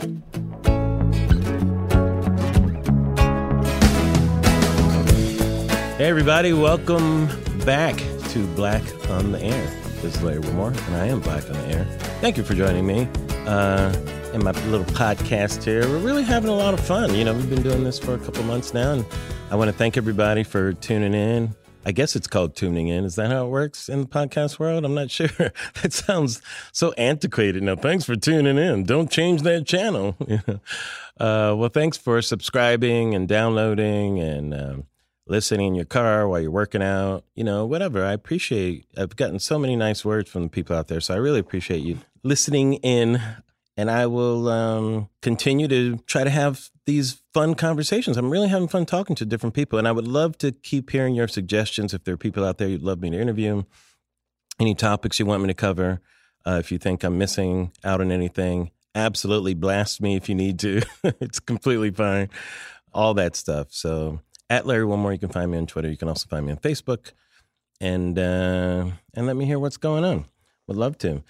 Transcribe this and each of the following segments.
Hey, everybody, welcome back to Black on the Air. This is Larry Wilmore, and I am Black on the Air. Thank you for joining me uh, in my little podcast here. We're really having a lot of fun. You know, we've been doing this for a couple months now, and I want to thank everybody for tuning in. I guess it's called tuning in. Is that how it works in the podcast world? I'm not sure. that sounds so antiquated. Now, thanks for tuning in. Don't change that channel. uh, well, thanks for subscribing and downloading and. Um, listening in your car while you're working out, you know, whatever. I appreciate, I've gotten so many nice words from the people out there. So I really appreciate you listening in. And I will um, continue to try to have these fun conversations. I'm really having fun talking to different people. And I would love to keep hearing your suggestions. If there are people out there you'd love me to interview, any topics you want me to cover, uh, if you think I'm missing out on anything, absolutely blast me if you need to. it's completely fine. All that stuff. So, at Larry Wilmore. You can find me on Twitter. You can also find me on Facebook, and uh, and let me hear what's going on. Would love to.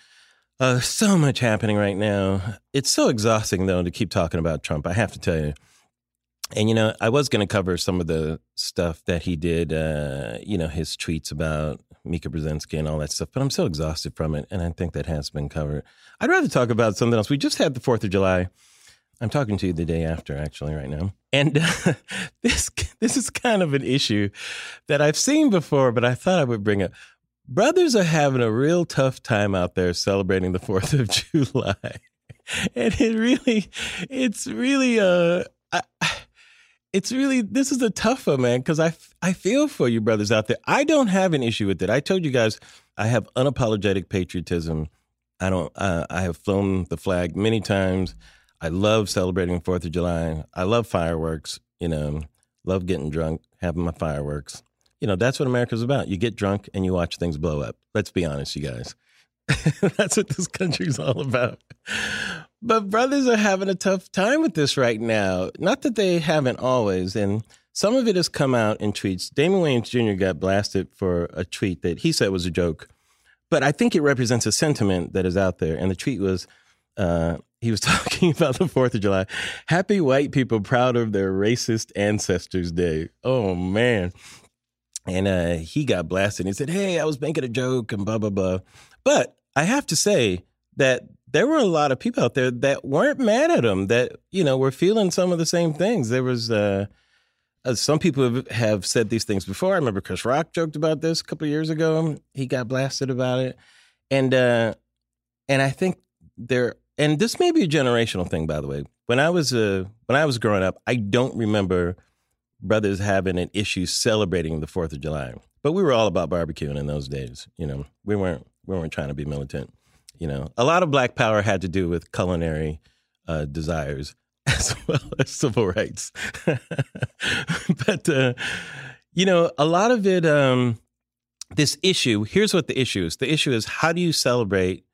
Uh, so much happening right now. It's so exhausting though to keep talking about Trump. I have to tell you. And you know, I was going to cover some of the stuff that he did. Uh, you know, his tweets about Mika Brzezinski and all that stuff. But I'm so exhausted from it, and I think that has been covered. I'd rather talk about something else. We just had the Fourth of July I'm talking to you the day after, actually, right now. And uh, this this is kind of an issue that I've seen before, but I thought I would bring up. Brothers are having a real tough time out there celebrating the Fourth of July, and it really, it's really, uh, it's really this is a tough one, man. Because I I feel for you, brothers out there. I don't have an issue with it. I told you guys I have unapologetic patriotism. I don't. Uh, I have flown the flag many times. I love celebrating Fourth of July. I love fireworks. You know, love getting drunk, having my fireworks. You know, that's what America's about. You get drunk and you watch things blow up. Let's be honest, you guys. that's what this country's all about. But brothers are having a tough time with this right now. Not that they haven't always, and some of it has come out in tweets. Damon Wayans Jr. got blasted for a tweet that he said was a joke, but I think it represents a sentiment that is out there. And the tweet was, uh, he was talking about the Fourth of July. Happy white people proud of their racist ancestors' day. Oh man. And uh, he got blasted. He said, "Hey, I was making a joke and blah blah blah." But I have to say that there were a lot of people out there that weren't mad at him. That you know were feeling some of the same things. There was uh, uh, some people have said these things before. I remember Chris Rock joked about this a couple years ago. He got blasted about it, and uh, and I think there and this may be a generational thing, by the way. When I was uh, when I was growing up, I don't remember brothers having an issue celebrating the Fourth of July. But we were all about barbecuing in those days. You know, we weren't we weren't trying to be militant. You know, a lot of Black Power had to do with culinary uh, desires as well as civil rights. but uh, you know, a lot of it. Um, this issue. Here's what the issue is. The issue is how do you celebrate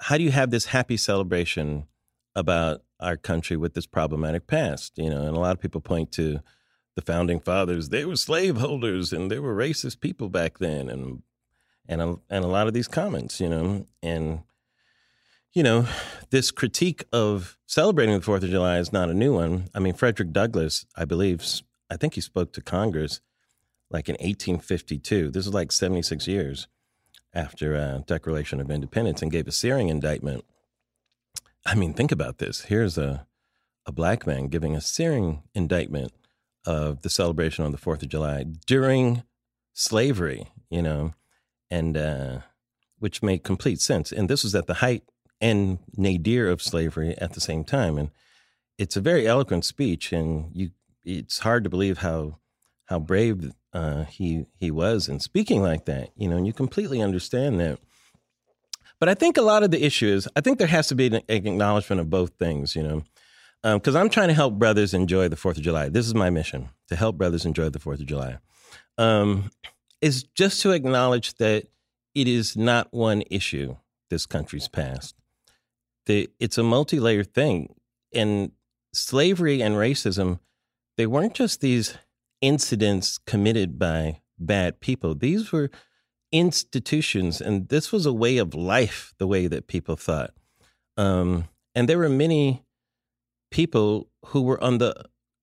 how do you have this happy celebration about our country with this problematic past? You know, and a lot of people point to the founding fathers. They were slaveholders and they were racist people back then, and and a, and a lot of these comments, you know, and you know, this critique of celebrating the Fourth of July is not a new one. I mean, Frederick Douglass, I believe, I think he spoke to Congress like in 1852. This is like 76 years after a Declaration of Independence and gave a searing indictment. I mean, think about this. Here's a, a black man giving a searing indictment of the celebration on the 4th of July during slavery, you know, and uh, which made complete sense. And this was at the height and nadir of slavery at the same time. And it's a very eloquent speech, and you it's hard to believe how how brave uh, he he was in speaking like that. You know, and you completely understand that. But I think a lot of the issue is I think there has to be an acknowledgement of both things. You know, because um, I'm trying to help brothers enjoy the Fourth of July. This is my mission to help brothers enjoy the Fourth of July. Um, is just to acknowledge that it is not one issue. This country's past. It's a multi-layered thing, and slavery and racism. They weren't just these incidents committed by bad people. These were institutions, and this was a way of life, the way that people thought. Um, And there were many people who were on the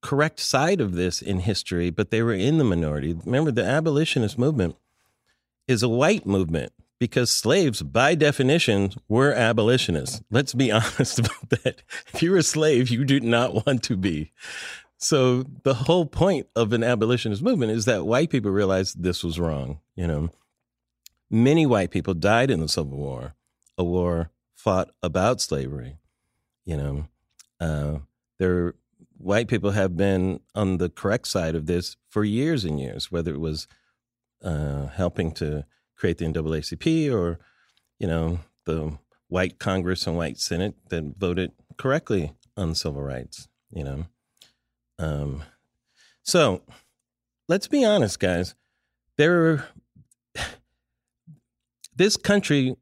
correct side of this in history, but they were in the minority. Remember, the abolitionist movement is a white movement because slaves, by definition, were abolitionists. Let's be honest about that. If you're a slave, you do not want to be. So the whole point of an abolitionist movement is that white people realized this was wrong. You know, many white people died in the Civil War, a war fought about slavery. You know, uh, there white people have been on the correct side of this for years and years, whether it was uh, helping to create the NAACP or, you know, the white Congress and white Senate that voted correctly on civil rights, you know. Um, so let's be honest, guys. There, this country,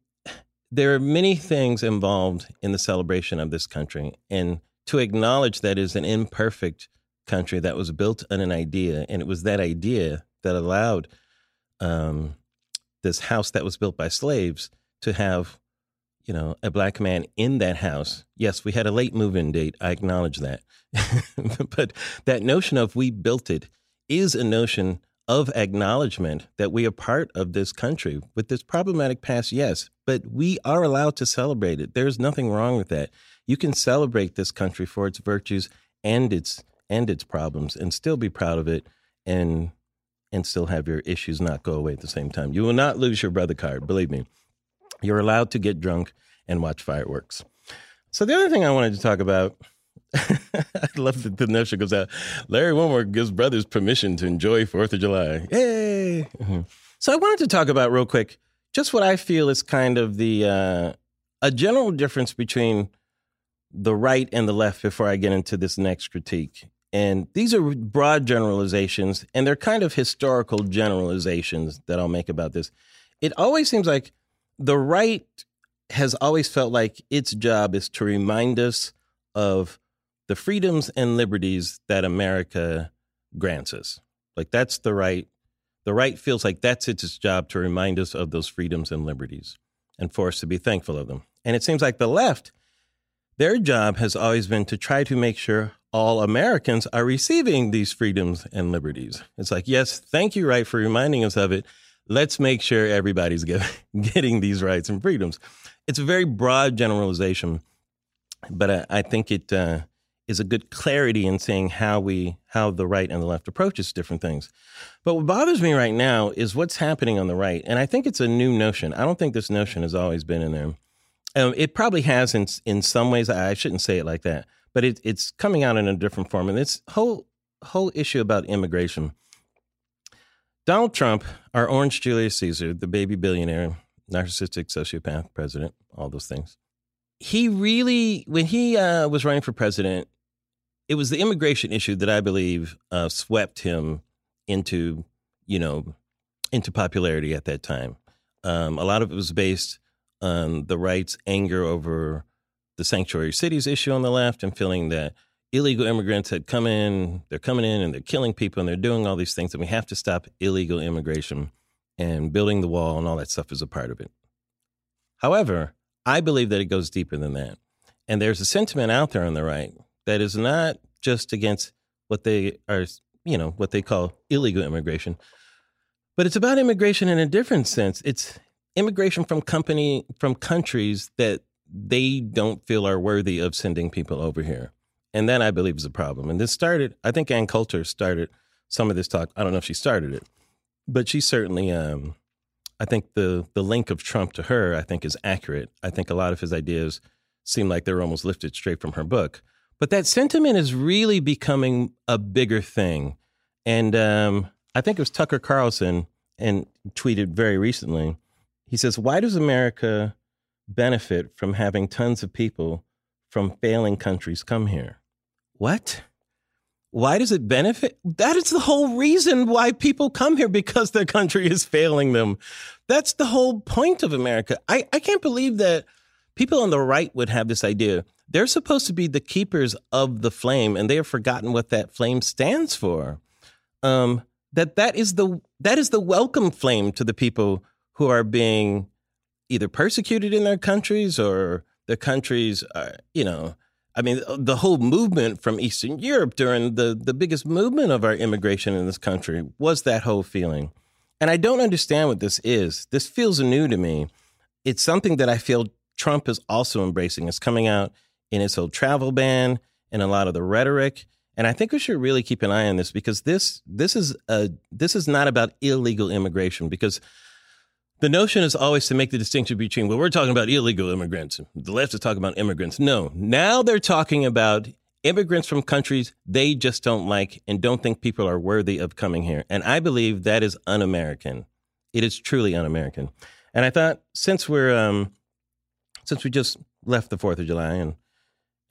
there are many things involved in the celebration of this country, and to acknowledge that is an imperfect country that was built on an idea, and it was that idea that allowed um, this house that was built by slaves to have, you know, a black man in that house. Yes, we had a late move-in date. I acknowledge that, but that notion of we built it is a notion of acknowledgement that we are part of this country with this problematic past. Yes, but we are allowed to celebrate it. There's nothing wrong with that you can celebrate this country for its virtues and its and its problems and still be proud of it and and still have your issues not go away at the same time. You will not lose your brother card, believe me. You're allowed to get drunk and watch fireworks. So the other thing I wanted to talk about I love that the notion goes out. Larry Wilmore gives brothers permission to enjoy Fourth of July. Yay! Mm-hmm. So I wanted to talk about real quick just what I feel is kind of the uh, a general difference between the right and the left before I get into this next critique. And these are broad generalizations, and they're kind of historical generalizations that I'll make about this. It always seems like the right has always felt like its job is to remind us of the freedoms and liberties that America grants us. Like that's the right. The right feels like that's its job to remind us of those freedoms and liberties and for us to be thankful of them. And it seems like the left their job has always been to try to make sure all Americans are receiving these freedoms and liberties. It's like, yes, thank you, right, for reminding us of it. Let's make sure everybody's get, getting these rights and freedoms. It's a very broad generalization, but I, I think it uh, is a good clarity in saying how we how the right and the left approaches different things. But what bothers me right now is what's happening on the right, and I think it's a new notion. I don't think this notion has always been in there. Um, it probably has in in some ways. I shouldn't say it like that, but it, it's coming out in a different form. And this whole whole issue about immigration. Donald Trump, our Orange Julius Caesar, the baby billionaire, narcissistic sociopath president, all those things. He really, when he uh, was running for president, it was the immigration issue that I believe uh, swept him into, you know, into popularity at that time. Um, a lot of it was based on the right's anger over the sanctuary cities issue on the left and feeling that illegal immigrants had come in, they're coming in and they're killing people and they're doing all these things, and we have to stop illegal immigration and building the wall and all that stuff is a part of it. However, I believe that it goes deeper than that. And there's a sentiment out there on the right that is not just against what they are, you know, what they call illegal immigration, but it's about immigration in a different sense. It's immigration from company from countries that they don't feel are worthy of sending people over here. And that I believe is a problem. And this started, I think Ann Coulter started some of this talk. I don't know if she started it, but she certainly um, I think the the link of Trump to her, I think, is accurate. I think a lot of his ideas seem like they're almost lifted straight from her book. But that sentiment is really becoming a bigger thing. And um, I think it was Tucker Carlson and tweeted very recently he says, Why does America benefit from having tons of people from failing countries come here? What? Why does it benefit? That is the whole reason why people come here because their country is failing them. That's the whole point of America. I, I can't believe that people on the right would have this idea. They're supposed to be the keepers of the flame, and they have forgotten what that flame stands for. Um, that that is the that is the welcome flame to the people who are being either persecuted in their countries or the countries, are, you know, I mean, the whole movement from Eastern Europe during the, the biggest movement of our immigration in this country was that whole feeling. And I don't understand what this is. This feels new to me. It's something that I feel Trump is also embracing. It's coming out in his whole travel ban and a lot of the rhetoric. And I think we should really keep an eye on this because this this is a this is not about illegal immigration because the notion is always to make the distinction between, well, we're talking about illegal immigrants. The left is talking about immigrants. No, now they're talking about immigrants from countries they just don't like and don't think people are worthy of coming here. And I believe that is un American. It is truly un American. And I thought since we're, um, since we just left the 4th of July and,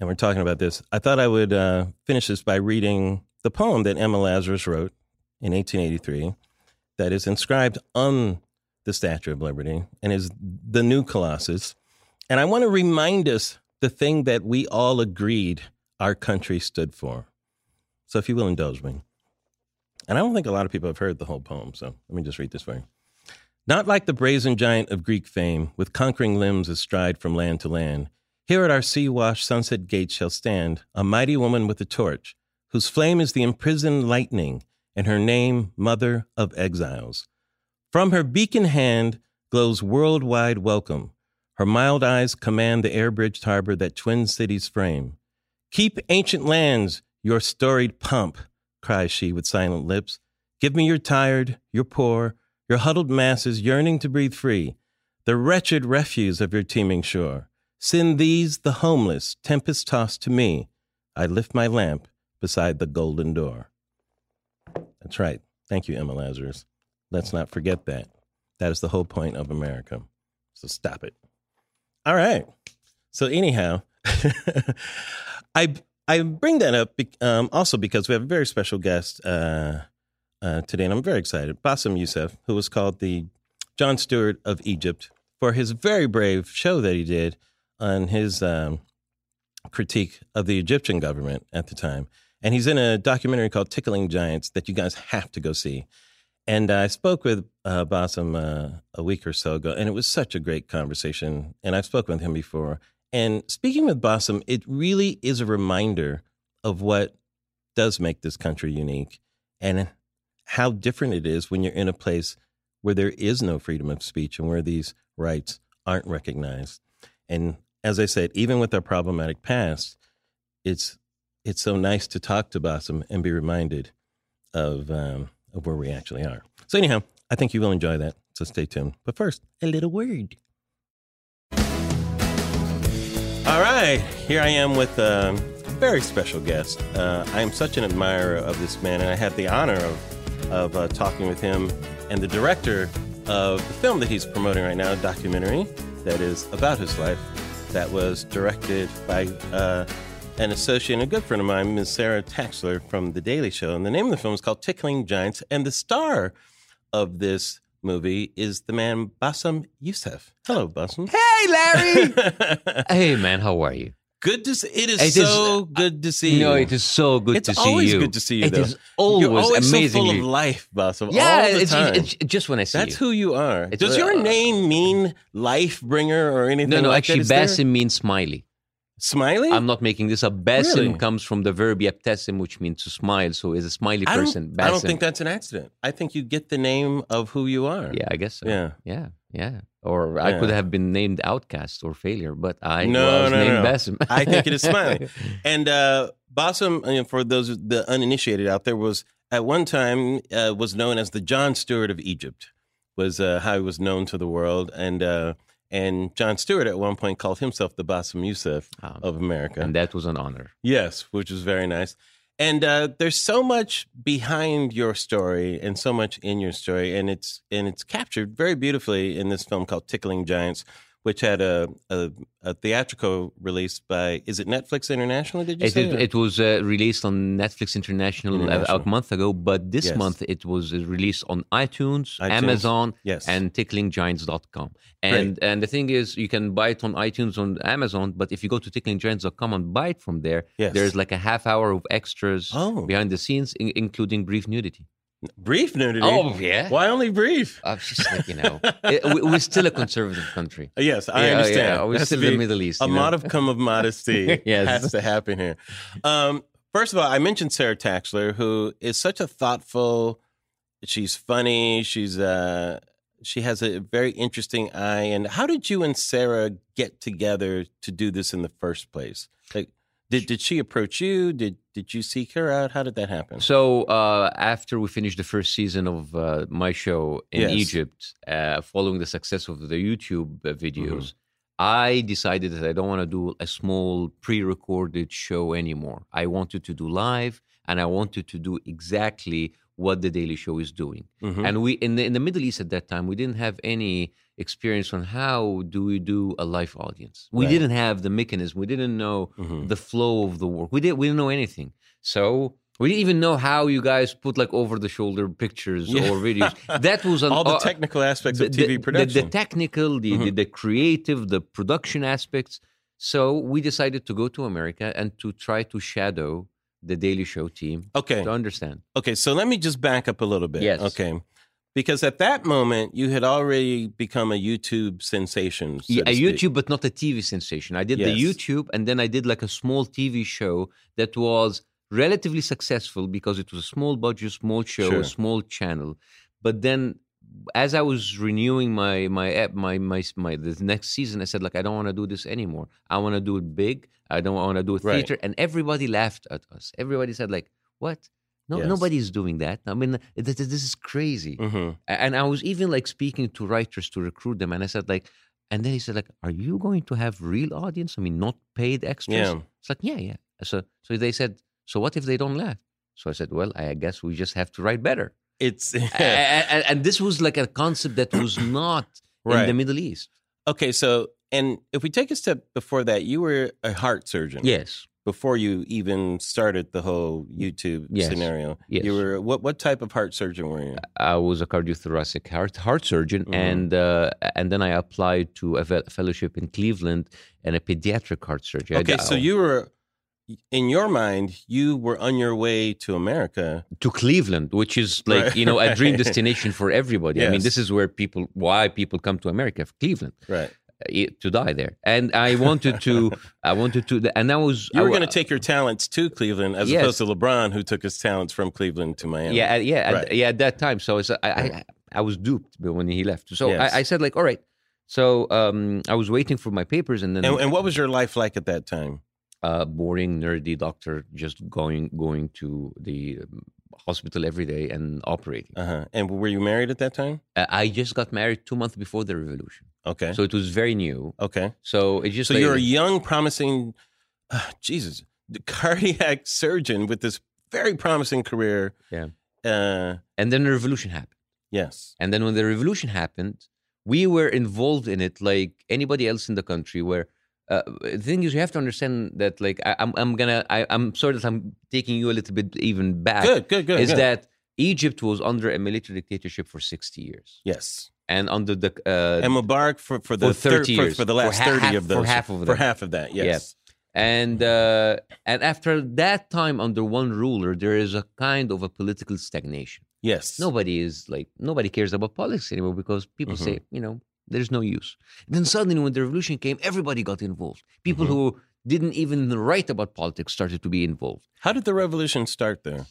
and we're talking about this, I thought I would uh, finish this by reading the poem that Emma Lazarus wrote in 1883 that is inscribed on the Statue of Liberty and is the new Colossus. And I want to remind us the thing that we all agreed our country stood for. So if you will indulge me. And I don't think a lot of people have heard the whole poem, so let me just read this for you. Not like the brazen giant of Greek fame, with conquering limbs astride from land to land, here at our sea washed sunset gate shall stand a mighty woman with a torch, whose flame is the imprisoned lightning, and her name, Mother of Exiles. From her beacon hand glows worldwide welcome. Her mild eyes command the air bridged harbor that twin cities frame. Keep ancient lands, your storied pomp, cries she with silent lips. Give me your tired, your poor, your huddled masses yearning to breathe free, the wretched refuse of your teeming shore. Send these, the homeless, tempest tossed to me. I lift my lamp beside the golden door. That's right. Thank you, Emma Lazarus. Let's not forget that. That is the whole point of America. So stop it. All right. So anyhow, I I bring that up um, also because we have a very special guest uh, uh, today, and I'm very excited. Bassem Youssef, who was called the Jon Stewart of Egypt for his very brave show that he did on his um, critique of the Egyptian government at the time. And he's in a documentary called Tickling Giants that you guys have to go see. And I spoke with uh, uh, a week or so ago, and it was such a great conversation. And I've spoken with him before. And speaking with Bassem, it really is a reminder of what does make this country unique and how different it is when you're in a place where there is no freedom of speech and where these rights aren't recognized. And as I said, even with our problematic past, it's it's so nice to talk to Bassem and be reminded of um, of where we actually are. So, anyhow, I think you will enjoy that. So, stay tuned. But first, a little word. All right, here I am with a very special guest. Uh, I am such an admirer of this man, and I had the honor of, of uh, talking with him and the director of the film that he's promoting right now, a documentary that is about his life, that was directed by uh, an associate and a good friend of mine, Ms. Sara Taksler from The Daily Show. And the name of the film is called Tickling Giants. And the star of this movie is the man Bassem Youssef. Hello, Bassem. Hey, Larry. hey, man. How are you? Good to see. It is it so is, good to see you. No, it is so good it's to see you. It's always good to see you. It though. is always, You're always amazingly so full of life, Bassem. Yeah, all the it's, time. it's, just when I see That's you. who you are. It's, Does your name mean life bringer or anything? No, no. like actually, that? Bassem means smiley. Smiley? I'm not making this up. Bassem Really? comes from the verb yabtasim, which means to smile. So is a smiley I person. I don't think that's an accident. I think you get the name of who you are. Yeah, I guess so. Yeah. yeah, yeah. Or I could have been named outcast or failure, but I No, was no, named no. Bassem. I think it is Smiley. And uh, Bassem, I mean, for those the uninitiated out there, was at one time uh, was known as the Jon Stewart of Egypt. Was uh, how he was known to the world, and uh, and Jon Stewart at one point called himself the Bassem Youssef Um, of America. and that was an honor. Yes, which was very nice. And uh, there's so much behind your story and so much in your story, and it's and it's captured very beautifully in this film called Tickling Giants, which had a a, a theatrical release by is it Netflix International? Did you It, say? it, it was uh, released on Netflix International, uh, International. a month ago, but this Yes. month it was uh, released on iTunes, iTunes, Amazon, yes. and ticklinggiants.com. And and the thing is, you can buy it on iTunes, on Amazon, but if you go to ticklinggiants.com and buy it from there, Yes. there's like a half hour of extras Oh. behind the scenes, in, including brief nudity. Brief nudity. Oh yeah. Why only brief? I'm just like you know, it, we're still a conservative country. Yes, I Yeah, understand. yeah, we're still in the Middle East. A you know? modicum of modesty Yes. has to happen here. Um, first of all, I mentioned Sara Taksler, who is such a thoughtful. She's funny. She's uh, she has a very interesting eye. And how did you and Sarah get together to do this in the first place? Like, did did she approach you? Did did you seek her out? How did that happen? So uh, after we finished the first season of uh, my show in Yes. Egypt, uh, following the success of the YouTube uh, videos, Mm-hmm. I decided that I don't want to do a small pre-recorded show anymore. I wanted to do live, and I wanted to do exactly what the Daily Show is doing. Mhm. And we in the in the Middle East at that time, we didn't have any experience on how do we do a live audience. We Right. didn't have the mechanism. We didn't know Mhm. the flow of the work. We didn't we didn't know anything. So we didn't even know how you guys put like over the shoulder pictures Yeah. or videos. That was an, all the technical aspects the, of TV the- the- production. The, technical, the, the the creative, the production aspects. So we decided to go to America and to try to shadow the Daily Show team okay, to understand. Okay, so let me just back up a little bit. Yes. Okay. Because at that moment, you had already become a YouTube sensation. so Yeah, a. YouTube, but not a TV sensation. I did the YouTube, and then I did like a small TV show that was relatively successful because it was a small budget, small show, Sure. a small channel. But then, as I was renewing my my app, my my my the next season, I said like I don't want to do this anymore. I want to do it big. I don't want to do it Right. theater. And everybody laughed at us. Everybody said like, "What? No, Yes. nobody's doing that. I mean, this, this is crazy." Mhm. and I was even like speaking to writers to recruit them, and I said like, and then he said like, "Are you going to have real audience? I mean, not paid extras?" Yeah. It's like, yeah, yeah. So so they said, so what if they don't laugh? So I said, well, I guess we just have to write better. It's and, and, this was like a concept that was not in the Middle East. okay. So, and if we take a step before that, you were a heart surgeon. Yes. Before you even started the whole YouTube Yes. scenario, Yes. you were what? What type of heart surgeon were you? I was a cardiothoracic heart heart surgeon, Mhm. and uh, and then I applied to a fellowship in Cleveland and a pediatric heart surgeon. Okay, so you were, in your mind, you were on your way to America. to Cleveland, which is like Right, you know a dream destination for everybody. I mean, this is where people, why people come to America, Cleveland, Right. uh, to die there. And I wanted to, I wanted to, and I was, You were going to take your talents to Cleveland as Yes. opposed to LeBron, who took his talents from Cleveland to Miami. yeah, yeah, Right. at, yeah. At that time, so it's, I, I, I was duped when he left. So Yes. I, I said like, all right. So um, I was waiting for my papers, and then And, and what was your life like at that time? Uh, boring, nerdy doctor, just going going to the um, hospital every day and operating. Uh huh. And were you married at that time? Uh, I just got married two months before the revolution, Okay. so it was very new. okay. So it just So like- you're a young, promising, uh, Jesus, cardiac surgeon with this very promising career. Yeah. Uh, and then the revolution happened. yes. And then when the revolution happened, we were involved in it like anybody else in the country. Where uh, the thing is, you have to understand that like I, I'm I'm gonna I, I'm sorry that I'm taking you a little bit even back. Good. Good. Good. is good. that Egypt was under a military dictatorship for 60 years, yes? and under the uh, And Mubarak for for the For 30 thir- years. for, for the For last thirty half- of those for half of for half of that. Yes. and uh, and after that time under one ruler, there is a kind of a political stagnation. Yes. nobody is like nobody cares about politics anymore because people Mhm. say you know there's no use then suddenly when the revolution came everybody got involved people Mhm. who didn't even write about politics started to be involved How did the revolution start there?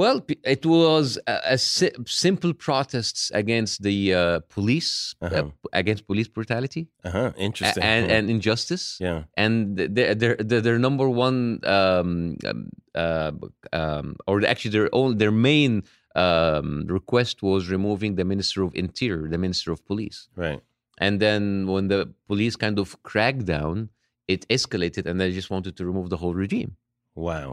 well it was a, a si- simple protests against the uh, police uh, Uh-huh. against police brutality Uh huh. a- Interesting. and, yeah. and injustice yeah. and their their their, their number one um, um, uh, um, or actually their own their main um, request was removing the minister of interior, the minister of police. Right. And then when the police kind of cracked down, it escalated, and they just wanted to remove the whole regime. Wow.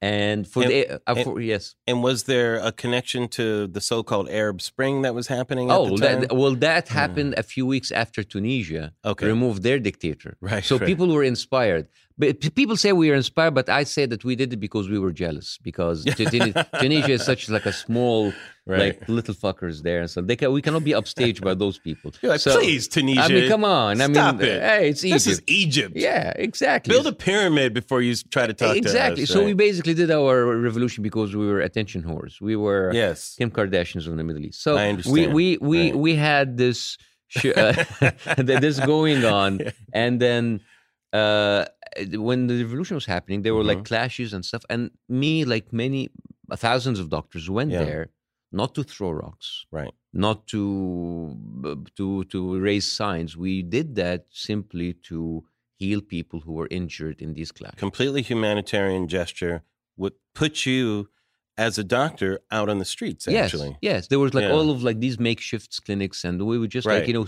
And for And- the uh, and- for, yes, And was there a connection to the so-called Arab Spring that was happening at oh the time? that, well, that happened a few weeks after Tunisia okay. removed their dictator. Right. So right. people were inspired. But people say we are inspired, but I say that we did it because we were jealous because Tunisia is such like a small, Right. like little fuckers there, and so they can, we cannot be upstaged by those people. You're like, So- please, Tunisia. I mean, come on. I Stop mean, it. hey, it's This is Egypt. Egypt. yeah, exactly. Build a pyramid before you try to talk exactly. to us. Exactly so we basically did our revolution because we were attention whores. We were yes. Kim Kardashians of the Middle East. So I we understand. we we Right. we had this sh- uh, this going on, and then uh, when the revolution was happening, there were like Mhm. clashes and stuff. And me, like many thousands of doctors, went Yeah. there not to throw rocks, Right. not to to to raise signs. We did that simply to heal people who were injured in these clashes. Completely humanitarian gesture would put you as a doctor out on the streets, actually. Yes, yes. There was like Yeah. all of like these makeshift clinics, and we would just like you know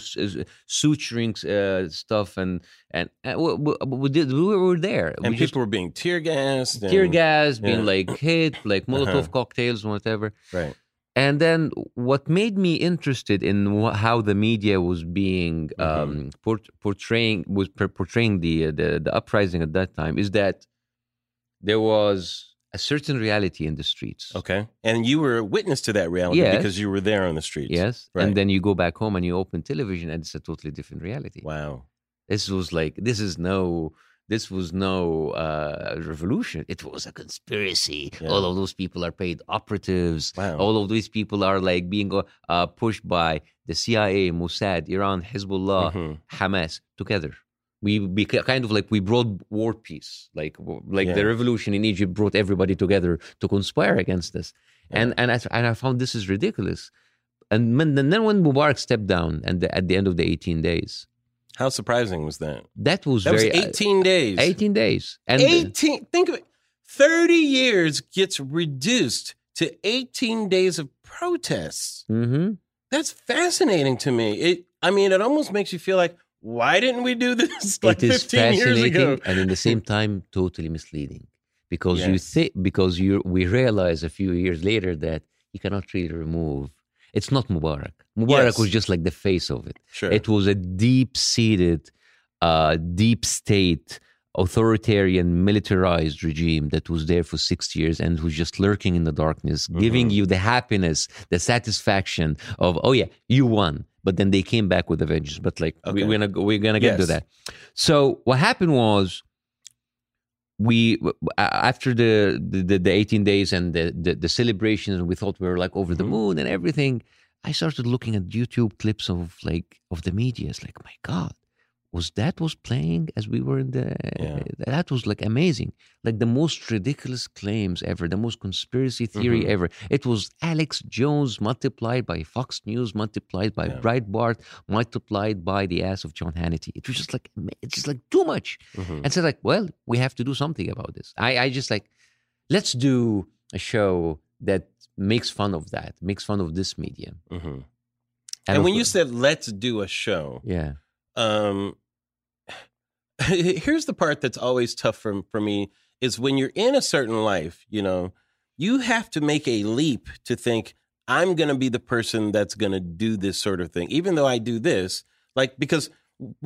suturing uh, stuff, and and uh, we, we, did we were there. And we just people were being tear gassed. tear and- gas, being like hit, like Molotov Uh-huh. cocktails, whatever. Right. And then what made me interested in wh- how the media was being Mhm. um, port- portraying was per- portraying the, uh, the the uprising at that time is that there was a certain reality in the streets. Okay. And you were a witness to that reality Yes. because you were there on the streets. Yes, Right. and then you go back home and you open television, and it's a totally different reality. Wow. This was like this is no. This was no uh, revolution. It was a conspiracy. Yeah. All of those people are paid operatives. Wow. All of these people are like being uh, pushed by the CIA, Mossad, Iran, Hezbollah, Mhm. Hamas together. We beca- kind of like we brought war peace, like like Yeah. the revolution in Egypt brought everybody together to conspire against us, and and I, and I found this is ridiculous. And, when, and then when Mubarak stepped down, and the, at the end of the 18 days, How surprising was that? that was That was very uh, 18 days. 18 days, and 18 think of it 30 years gets reduced to 18 days of protests Mhm. that's fascinating to me it i mean it almost makes you feel like why didn't we do this like it is 15 years ago and in the same time totally misleading because you think because you we realize a few years later that you cannot really remove it's not mubarak. Mubarak Yes. was just like the face of it. Sure. It was a deep-seated uh, deep state authoritarian militarized regime that was there for six years and was just lurking in the darkness giving Mhm. you the happiness the satisfaction of oh yeah you won. But then they came back with a vengeance. But like we, Okay. we're gonna we're gonna get to that. So what happened was we after the the, the 18 days and the, the the celebrations and we thought we were like over the Mhm. moon and everything i started looking at youtube clips of like of the media it's like my god was that was playing as we were in the Yeah. that was like amazing like the most ridiculous claims ever the most conspiracy theory Mhm. ever it was alex jones multiplied by fox news multiplied by Yeah. breitbart multiplied by the ass of john hannity it was just like it's just like too much Mhm. and so like well we have to do something about this i i just like let's do a show that makes fun of that makes fun of this medium Mhm. and of when you said let's do a show yeah um here's the part that's always tough for, for me is when you're in a certain life you know you have to make a leap to think i'm going to be the person that's going to do this sort of thing even though i do this like because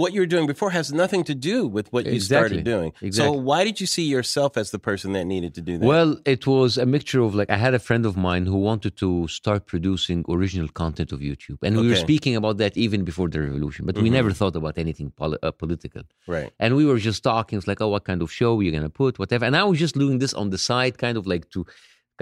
what you were doing before has nothing to do with what you Exactly. started doing so why did you see yourself as the person that needed to do that Well, it was a mixture of like I had a friend of mine who wanted to start producing original content of YouTube, and we were speaking about that even before the revolution. But we Mhm. never thought about anything poli- uh, political, right and we were just talking. It's like, oh, what kind of show you're gonna put, whatever. And I was just doing this on the side, kind of like to,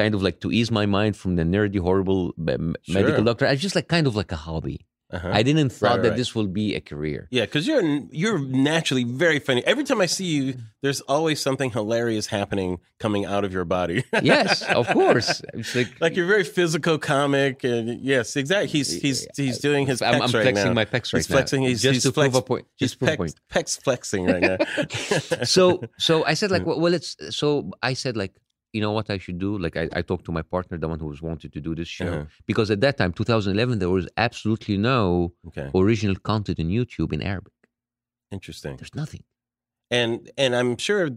kind of like to ease my mind from the nerdy, horrible medical Sure. doctor. I just like kind of like a hobby. Uh-huh. I didn't thought Right, that right. this will be a career. yeah, because you're you're naturally very funny. Every time I see you, there's always something hilarious happening coming out of your body. yes, of course. Like like you're very physical comic and yes exactly he's he's he's doing his I'm, I'm right flexing now my pecs right he's now. flexing he's just he's to flex, prove a point. Just prove a point. pecs flexing right now so so I said like well, well it's so I said like you know what I should do? Like I, I talked to my partner the one who was wanted to do this show. Uh-huh. because at that time 2011 there was absolutely no okay. original content in YouTube in Arabic. Interesting. There's nothing. And and i'm sure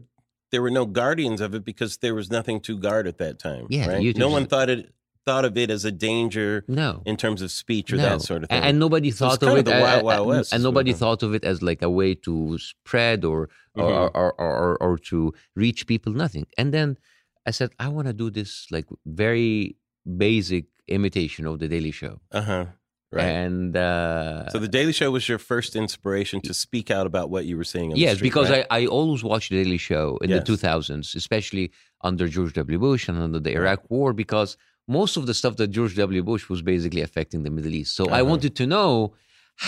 there were no guardians of it because there was nothing to guard at that time Yeah, right? No one thought it thought of it as a danger no. in terms of speech or no. that sort of thing. and, nobody So thought of it of the Wild Wild West and sort of thought of it as like a way to spread or or, Mhm. or, or, or or to reach people nothing. And then I said I want to do this like very basic imitation of the Daily Show, Uh huh. Right. and uh, so the Daily Show was your first inspiration to speak out about what you were seeing. On the yes, street, because right? I, I always watched the Daily Show in Yes. the 2000s, especially under George W. Bush and under the Iraq War, because most of the stuff that George W. Bush was basically affecting the Middle East. So I Uh-huh. wanted to know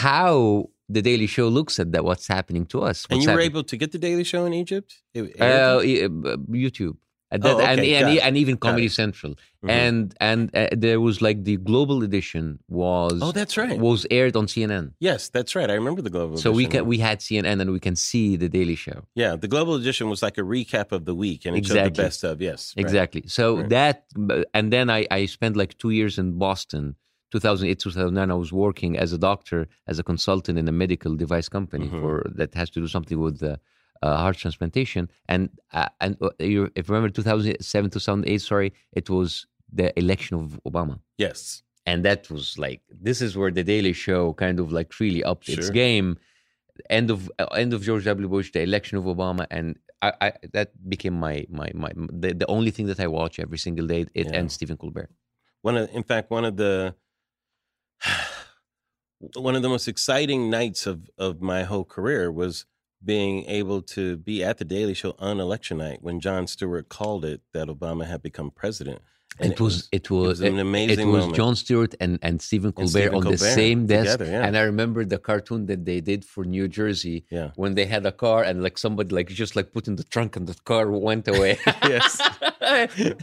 how the Daily Show looks at that, what's happening to us. and you were happening- able to get the Daily Show in Egypt. It- uh, uh, YouTube. And, Oh, that- and, okay, and, got and even Comedy. Central, Mhm. and and uh, there was like the global edition was oh, that's right. was aired on CNN. yes, that's right. I remember the global. So we can we had CNN and we can see the Daily Show. Yeah, the global edition was like a recap of the week, and it showed the best of. Yes, right. Exactly. So Right. that, and then I, I spent like two years in Boston, 2008, 2009. I was working as a doctor, as a consultant in a medical device company Mhm. for that has to do something with the uh, heart transplantation. And uh, and uh, you, if you remember 2007, 2008, sorry, it was the election of Obama. Yes, And that was like, this is where the Daily Show kind of like really upped its game. End of uh, end of George W. Bush, the election of Obama, and I, I that became my my my the, the only thing that I watch every single day. It Yeah. and Stephen Colbert. one of, in fact, one of the one of the most exciting nights of of my whole career was being able to be at the Daily Show on election night when Jon Stewart called it that Obama had become president. And it was it was an amazing It was moment. Jon Stewart and and Stephen Colbert Stephen on the Colbert same desk. together, yeah. And I remember the cartoon that they did for New Jersey Yeah. when they had a car and like somebody like just like put in the trunk and the car went away. Yes.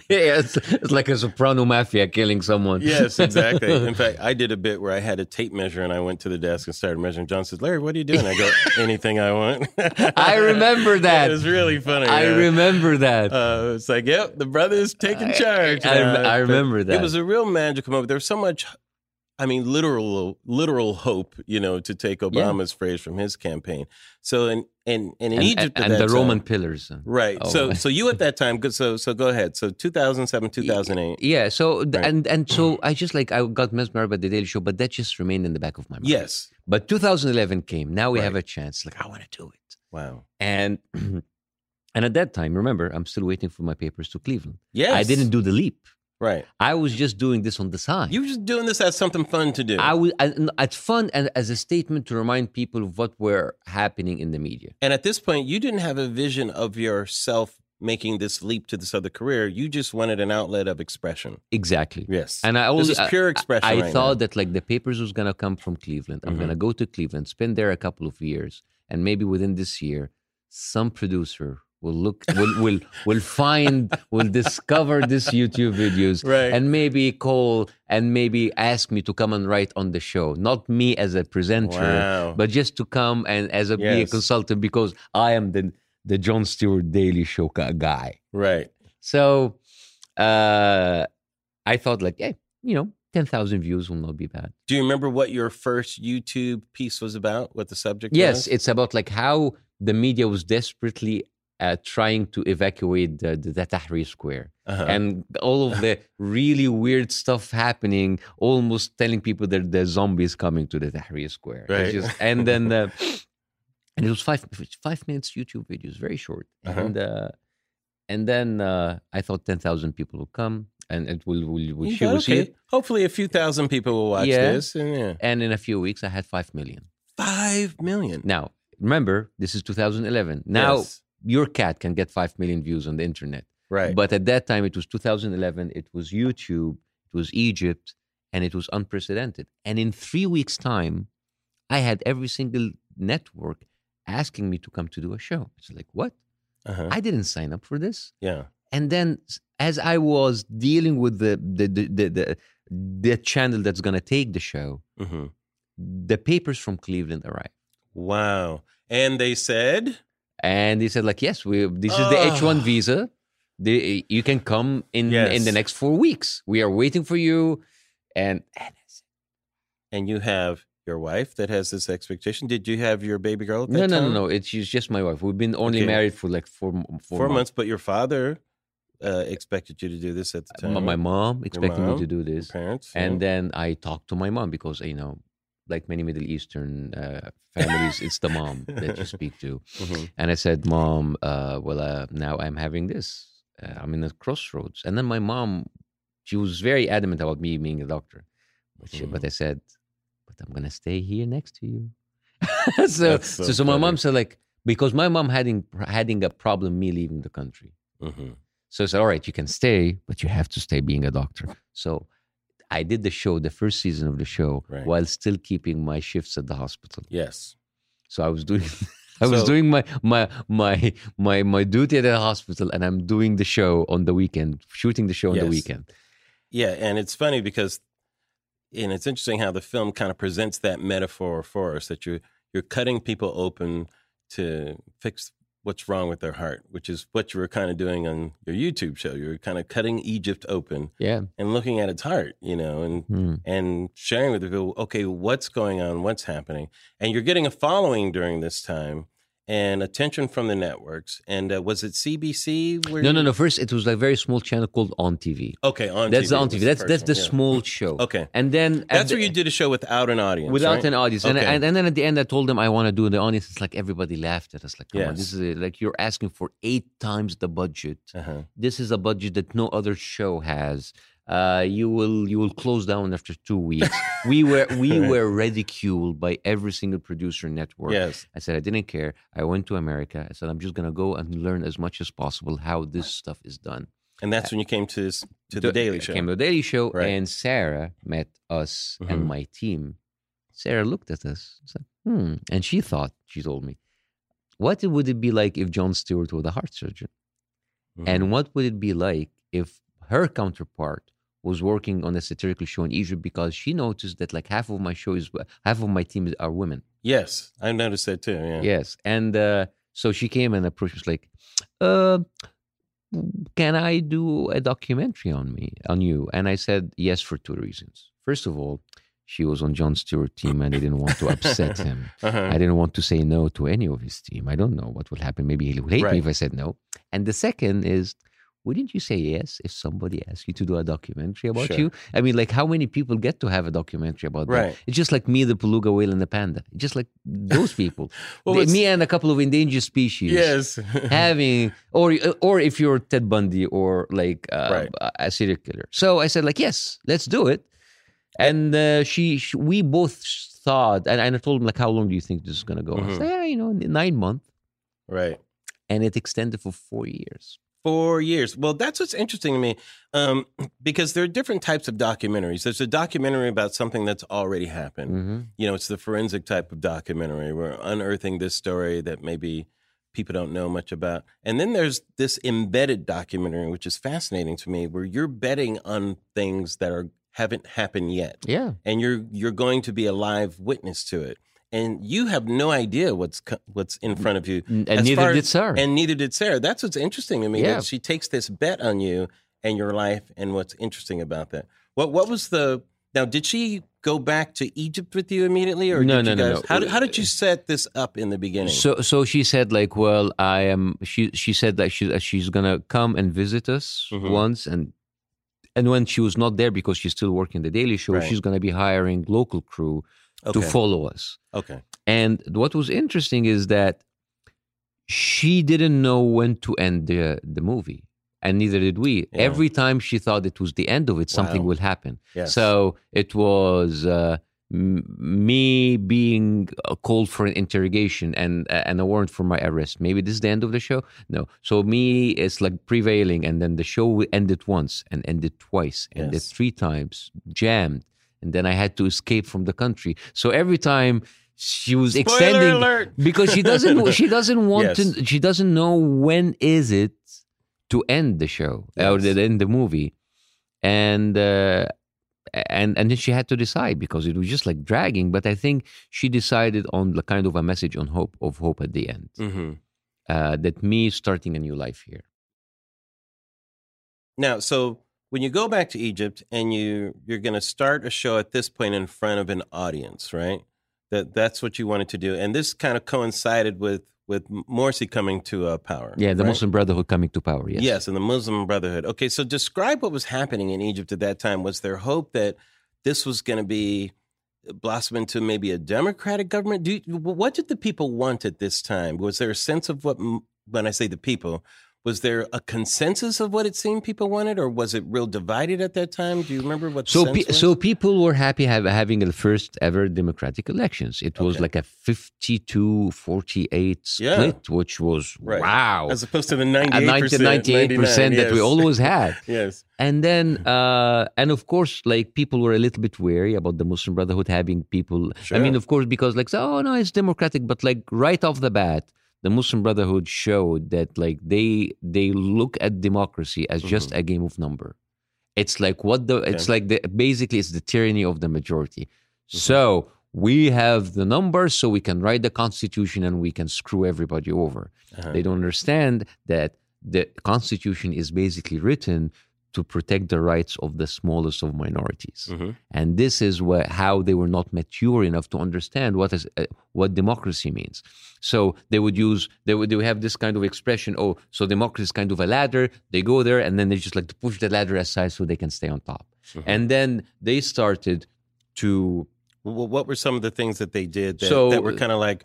yeah, it's, it's like a soprano mafia killing someone. Yes, exactly. In fact, I did a bit where I had a tape measure and I went to the desk and started measuring. John says, "Larry, what are you doing?" I go, "Anything I want." I remember that. it was really funny. I yeah. remember that. Uh, it's like, yep, the brother's taking charge. I- I. I remember that. It was a real magical moment. There was so much, I mean, literal, literal hope, you know, to take Obama's phrase from his campaign. So, in and, and in and, Egypt, at and the time- Roman pillars. right? Oh. So, so you at that time, good. So, so go ahead. So, 2007, 2008. Yeah. So Right. and and so I just like I got mesmerized by the Daily Show, but that just remained in the back of my mind. Yes. But 2011 came. Now we have a chance. Like I want to do it. Wow. And and at that time, remember, I'm still waiting for my papers to Cleveland. Yes. I didn't do the leap. Right. I was just doing this on the side. You were just doing this as something fun to do. I was it's fun and as a statement to remind people of what were happening in the media. and at this point, you didn't have a vision of yourself making this leap to this other career. You just wanted an outlet of expression. Exactly. Yes. And I always pure expression. I right thought now. that like the papers was gonna come from Cleveland. I'm Mhm. gonna go to Cleveland, spend there a couple of years, and maybe within this year, some producer will look will will will find will discover this YouTube videos Right. and maybe call and maybe ask me to come and write on the show. Not me as a presenter, Wow. but just to come and as a be a consultant because I am the the Jon Stewart Daily Show guy. right. So uh, I thought like, hey, you know, ten thousand views will not be bad. Do you remember what your first YouTube piece was about? What the subject Yes, was? it's about like how the media was desperately uh, trying to evacuate the, the, the Tahrir Square. Uh-huh. And all of the really weird stuff happening, almost telling people that the zombies coming to the Tahrir Square. Right. just- and then, uh, and it was five five minutes YouTube videos, very short. Uh-huh. And uh, and then uh, I thought ten thousand people will come, and it will will, will, thought, will see okay, it. hopefully a few thousand people will watch Yeah. this. And yeah. And in a few weeks, I had five million. Five million. Now, remember, this is 2011. Now, Yes. Your cat can get 5 million views on the internet. Right. But at that time, it was 2011, it was YouTube, it was Egypt, and it was unprecedented. And in three weeks' time, I had every single network asking me to come to do a show. It's like, what? uh-huh. I didn't sign up for this. yeah. And then, as I was dealing with the the the the, the, the channel that's gonna take the show, hmm the papers from Cleveland arrived. Wow. And they said, and he said like yes we this is the Oh. h1 visa the, you can come in in the next four weeks we are waiting for you and, and and you have your wife that has this expectation. Did you have your baby girl no no no time? no it's she's just my wife we've been only Okay. married for like four four, Four, months. but your father uh, expected you to do this at the time. my, mom expected me to do this parents. and yeah. then i talked to my mom because you know like many middle eastern uh, families it's the mom that you speak to Mhm. And I said, Mom, uh, well, uh, now I'm having this. Uh, I'm in a crossroads. And then my mom she was very adamant about me being a doctor. But, she, but Mhm. I said, but I'm gonna stay here next to you. so, so, so so, my mom said like because my mom having having a problem me leaving the country. hmm So I said, all right, you can stay, but you have to stay being a doctor. So I did the show, the first season of the show, Right. while still keeping my shifts at the hospital. Yes. So I was doing I was doing my my my my my duty at the hospital and I'm doing the show on the weekend, shooting the show on the weekend. Yeah, and it's funny because, and it's interesting how the film kind of presents that metaphor for us that you're you're cutting people open to fix what's wrong with their heart, which is what you were kind of doing on your YouTube show. You were kind of cutting Egypt open Yeah. and looking at its heart, you know, and Hmm. and sharing with people, okay, what's going on, what's happening, and you're getting a following during this time and attention from the networks. And uh, was it CBC? Where No, no, no. First, it was like a very small channel called On TV. Okay, on That's TV on was TV. the That's first that's the yeah. small show. Okay. And then at That's the- where you did a show without an audience, without right? an audience. And, Okay. and and then at the end, I told them I want to do the audience. It's like everybody laughed at us. Like, come on, this is a, like you're asking for eight times the budget. Uh-huh. This is a budget that no other show has. Uh, you will you will close down after two weeks. we were we were ridiculed by every single producer network. Yes. I said I didn't care. I went to America. I said I'm just gonna go and learn as much as possible how this stuff is done. And that's when you came to this, to the Daily Show. Came to the Daily Show, Right. and Sara met us Mhm. and my team. Sara looked at us, and said, "Hmm," and she thought. She told me, "What would it be like if Jon Stewart were the heart surgeon, Mhm. and what would it be like if her counterpart?" Was working on a satirical show in Egypt because she noticed that like half of my show is half of my team is- are women. yes, I noticed that too. Yeah. Yes. And uh, so she came and approached us like, uh, can I do a documentary on me, on you? And I said yes for two reasons. First of all, she was on Jon Stewart's team and I didn't want to upset him. Uh-huh. I didn't want to say no to any of his team. I don't know what will happen. Maybe he'll hate Right. me if I said no. And the second is, wouldn't you say yes if somebody asked you to do a documentary about Sure. you? I mean, like, how many people get to have a documentary about them? Right. It's just like me, the beluga whale, and the panda. Just like those people. Well, me and a couple of endangered species. Yes. Having, or or if you're Ted Bundy or like uh, Right. a serial killer. So I said like, yes, let's do it. And uh, she, she, we both thought, and, and I told him like, how long do you think this is gonna go? I Mhm. said, yeah, you know, nine months, right. and it extended for four years. Four years. Well, that's what's interesting to me um, because there are different types of documentaries. There's a documentary about something that's already happened. hmm You know, it's the forensic type of documentary. We're unearthing this story that maybe people don't know much about. And then there's this embedded documentary, which is fascinating to me, where you're betting on things that are haven't happened yet. Yeah. and you're you're going to be a live witness to it, and you have no idea what's what's in front of you. N- As And neither did as- Sara. And neither did Sara. That's what's interesting to me. Yeah. That she takes this bet on you and your life, and what's interesting about that. What what was the now? Did she go back to Egypt with you immediately, or No, did no, you no, guys, no. How did, how did you set this up in the beginning? So so she said like, well, I am. She she said that she she's gonna come and visit us Mhm. once, and and when she was not there because she's still working the Daily Show, Right. she's gonna be hiring local crew okay. to follow us. okay. And what was interesting is that she didn't know when to end the the movie, and neither did we. Yeah. Every time she thought it was the end of it, something Wow. will happen. Yes. So it was uh, me being called for an interrogation and uh, and a warrant for my arrest. Maybe this is the end of the show. No. So me is like prevailing, and then the show ended once and ended twice, ended Yes. three times, jammed, and then I had to escape from the country. So every time she was Spoiler extending alert! because she doesn't she doesn't want Yes. to she doesn't know when is it to end the show or Yes. the end the movie and uh and and then she had to decide because it was just like dragging but i think she decided on the kind of a message on hope of hope at the end hmm uh that me starting a new life here Now, so when you go back to Egypt and you you're going to start a show at this point in front of an audience, right? That that's what you wanted to do, and this kind of coincided with with Morsi coming to uh, power. yeah the right? muslim brotherhood coming to power yes Yes, and the Muslim Brotherhood. Okay, so describe what was happening in Egypt at that time. Was there hope that this was going to be blossom into maybe a democratic government? Do you, what did the people want at this time? Was there a sense of what, when I say the people, was there a consensus of what it seemed people wanted, or was it real divided at that time? Do you remember what? The So, pe- was? so people were happy have, having the first ever democratic elections. It was Okay. like a 52 48 Yeah. split, which was Right. wow. as opposed to the 98 90, 98% that we always had. yes. And then, uh, and of course, like people were a little bit wary about the Muslim Brotherhood having people. I mean, of course, because like, oh no, it's democratic, but like right off the bat, the Muslim Brotherhood showed that like they they look at democracy as just a game of number. It's like what the it's like the basically it's the tyranny of the majority. So we have the numbers, so we can write the constitution and we can screw everybody over. Uh-huh. They don't understand that the constitution is basically written to protect the rights of the smallest of minorities. Mhm. And this is where, how they were not mature enough to understand what is uh, what democracy means. So they would use they would they would have this kind of expression. Oh, so democracy is kind of a ladder. They go there and then they just like to push the ladder aside so they can stay on top. Mhm. And then they started to Well, what were some of the things that they did that, So- that were kind of like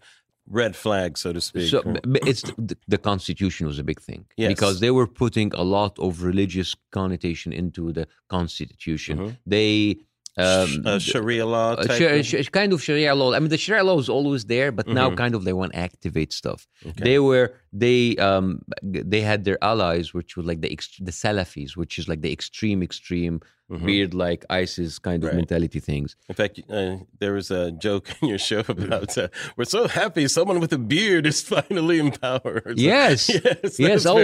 red flag, so to speak? So b- it's the, the Constitution was a big thing Yes. because they were putting a lot of religious connotation into the Constitution. Mhm. They um, Sh- uh, Sharia law uh, type sh- sh- kind of Sharia law. I mean, the Sharia law is always there, but now Mhm. kind of they want to activate stuff. Okay. They were they um they had their allies, which were like the ext- the Salafis, which is like the extreme, extreme, Mhm. weird like ISIS kind of Right. mentality things. In fact, uh, there was a joke in your show about uh, we're so happy someone with a beard is finally in power. Like- Yes, yes, yes. Oh,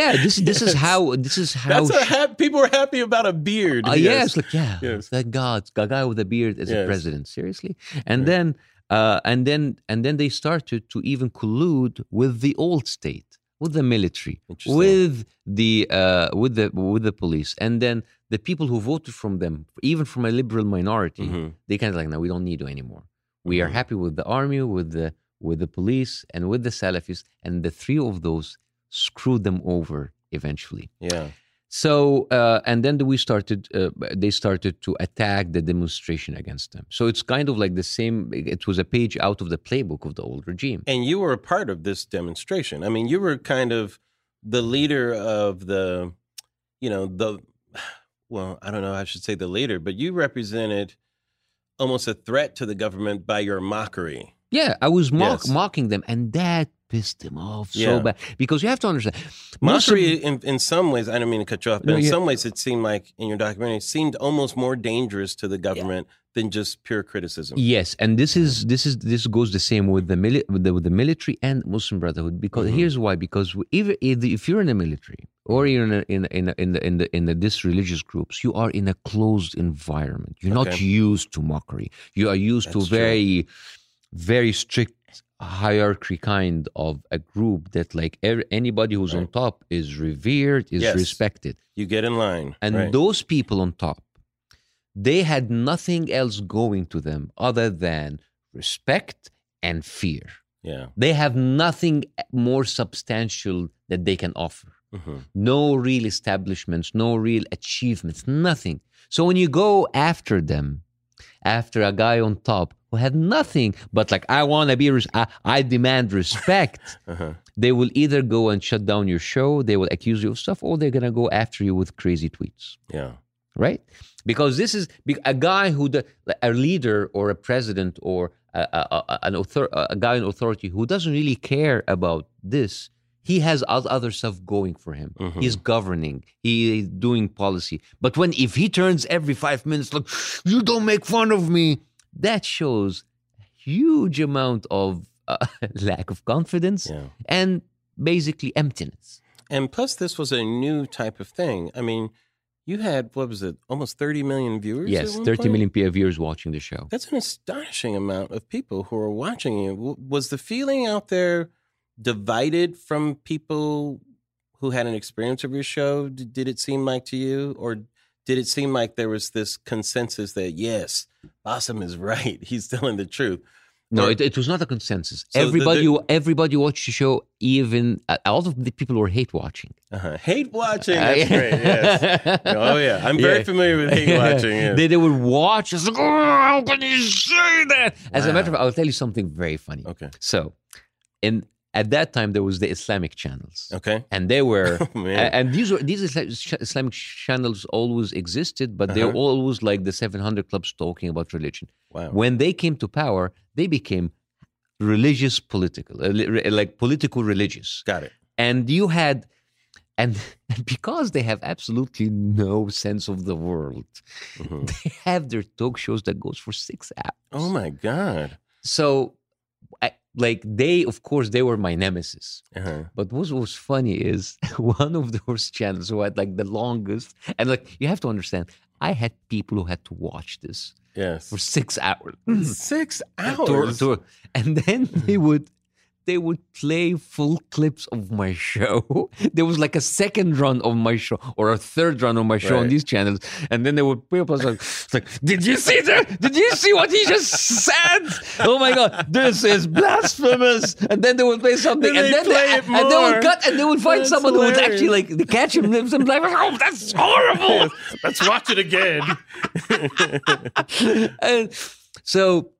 yeah. This this is how this is how. Sh- hap- people are happy about a beard. Uh, yes. like yeah, Yes. thank God, a guy with a beard as a president. Seriously, and then, uh, and then, and then they started to even collude with the old state, with the military, with the uh, with the with the police, and then the people who voted from them, even from a liberal minority, Mhm. they kind of like, no, we don't need you anymore. We are Mhm. happy with the army, with the with the police, and with the Salafis, and the three of those screwed them over eventually. Yeah. So uh, and then we started. Uh, they started to attack the demonstration against them. So it's kind of like the same. It was a page out of the playbook of the old regime. And you were a part of this demonstration. I mean, you were kind of the leader of the, you know, the, well, I don't know, I should say the leader, but you represented almost a threat to the government by your mockery. Yeah, I was mock, Yes. mocking them, and that pissed them off Yeah. so bad because you have to understand. Mockery, in, in some ways, I don't mean to cut you off, but No, in yeah. some ways, it seemed like in your documentary, it seemed almost more dangerous to the government than just pure criticism. Yes, and this is this is this goes the same with the, mili- with the with the military and Muslim Brotherhood because Mhm. here's why because even if if you're in the military or you're in a, in a, in a, in the in the in the this religious groups, you are in a closed environment. You're not used to mockery. You are used That's to true. very very strict hierarchy kind of a group that like every, anybody who's on top is revered is Yes. respected You get in line. and right. those people on top they had nothing else going to them other than respect and fear yeah. they have nothing more substantial that they can offer hmm no real establishments no real achievements nothing so when you go after them after a guy on top who had nothing but like i want to be res- I, I demand respect Uh-huh. they will either go and shut down your show they will accuse you of stuff or they're going to go after you with crazy tweets Yeah. right? Because this is a guy who, the, a leader or a president or a, a, a- an author, a guy in authority who doesn't really care about this. He has oth- other stuff going for him. Mhm. He's governing. He is doing policy. But when if he turns every five minutes like you don't make fun of me, that shows a huge amount of uh, lack of confidence Yeah. and basically emptiness. And plus, this was a new type of thing. I mean, you had, what was it, almost 30 million viewers? Yes, one 30 point? million viewers watching the show. That's an astonishing amount of people who are watching you. Was the feeling out there divided from people who had an experience of your show? Did it seem like to you? Or did it seem like there was this consensus that, yes, Bassem is right? He's telling the truth. No, it, it was not a consensus. So everybody, the- everybody watched the show. Even uh, a lot of the people were hate watching. Uh-huh. Hate watching. That's great. Yes. Oh, yeah. I'm very Yeah. familiar with hate watching. They, they would watch. It's like, oh, how can you say that? As a matter of fact, I'll tell you something very funny. okay. So, in at that time there was the Islamic channels, Okay. and they were. Oh, and these were these Islamic channels always existed, but they're Uh-huh. always like the 700 clubs talking about religion. Wow. When they came to power, they became religious political, uh, like political religious. Got it. And you had, and because they have absolutely no sense of the world, Mhm. they have their talk shows that goes for six hours. Oh my God. So, I, like they, of course, they were my nemesis. Uh-huh. But what was funny is one of those channels who had like the longest, and like you have to understand, I had people who had to watch this Yes. for six hours. Six hours. and then they would they would play full clips of my show. There was like a second run of my show or a third run of my show on these channels, and then they would people was like, like, "Did you see that? Did you see what he just said? Oh my god, this is blasphemous!" And then they would play something, And and, then play they, and they would cut, and they would find That's someone who would actually hilarious. like catch him and be like, "Oh, that's horrible." Let's watch it again. and so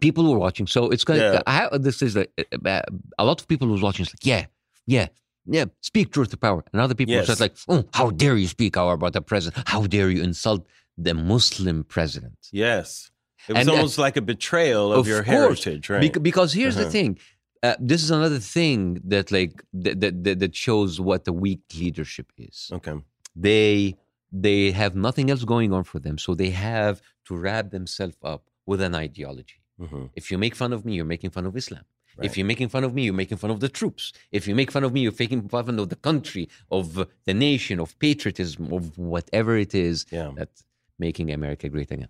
people were watching. So it's kind Yeah. of I, this is like uh, a lot of people was watching. It's like yeah, yeah, yeah. Speak truth to power. And other people Yes. just like, oh, how dare you speak our about the president? How dare you insult the Muslim president? yes. It was And, uh, almost like a betrayal of, your course, heritage, right? Bec- because here's the Uh-huh. thing. Uh, this is another thing that like that that that shows what the weak leadership is. okay. they they have nothing else going on for them so they have to wrap themselves up with an ideology hmm if you make fun of me you're making fun of islam Right. if you're making fun of me you're making fun of the troops if you make fun of me you're making fun of the country of the nation of patriotism of whatever it is Yeah. that's making america great again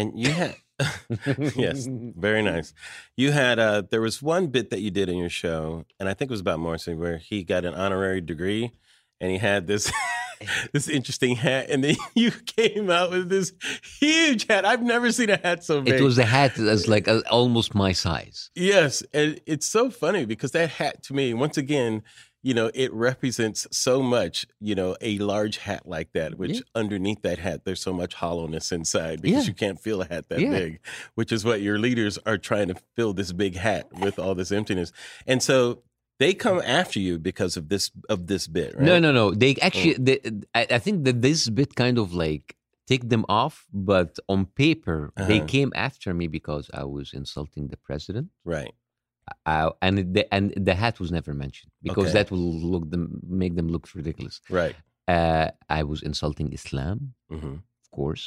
And you had, yes, very nice. You had, uh, there was one bit that you did in your show, and I think it was about Morsi, where he got an honorary degree and he had this. This interesting hat, and then you came out with this huge hat. I've never seen a hat so big. it was a hat that's like uh, almost my size Yes, and it's so funny because that hat to me, once again, you know, it represents so much, you know, a large hat like that, which Yeah. underneath that hat, there's so much hollowness inside because Yeah. you can't feel a hat that Yeah. big, which is what your leaders are trying to fill this big hat with all this emptiness. And so they come after you because of this of this bit, right? No, no, no. They Oh. actually, they, I, I think that this bit kind of like take them off, but on paper, they Uh-huh. came after me because I was insulting the president. Right. I, and the, and the hat was never mentioned because Okay. that will look them make them look ridiculous. Right. Uh, I was insulting Islam, hmm of course.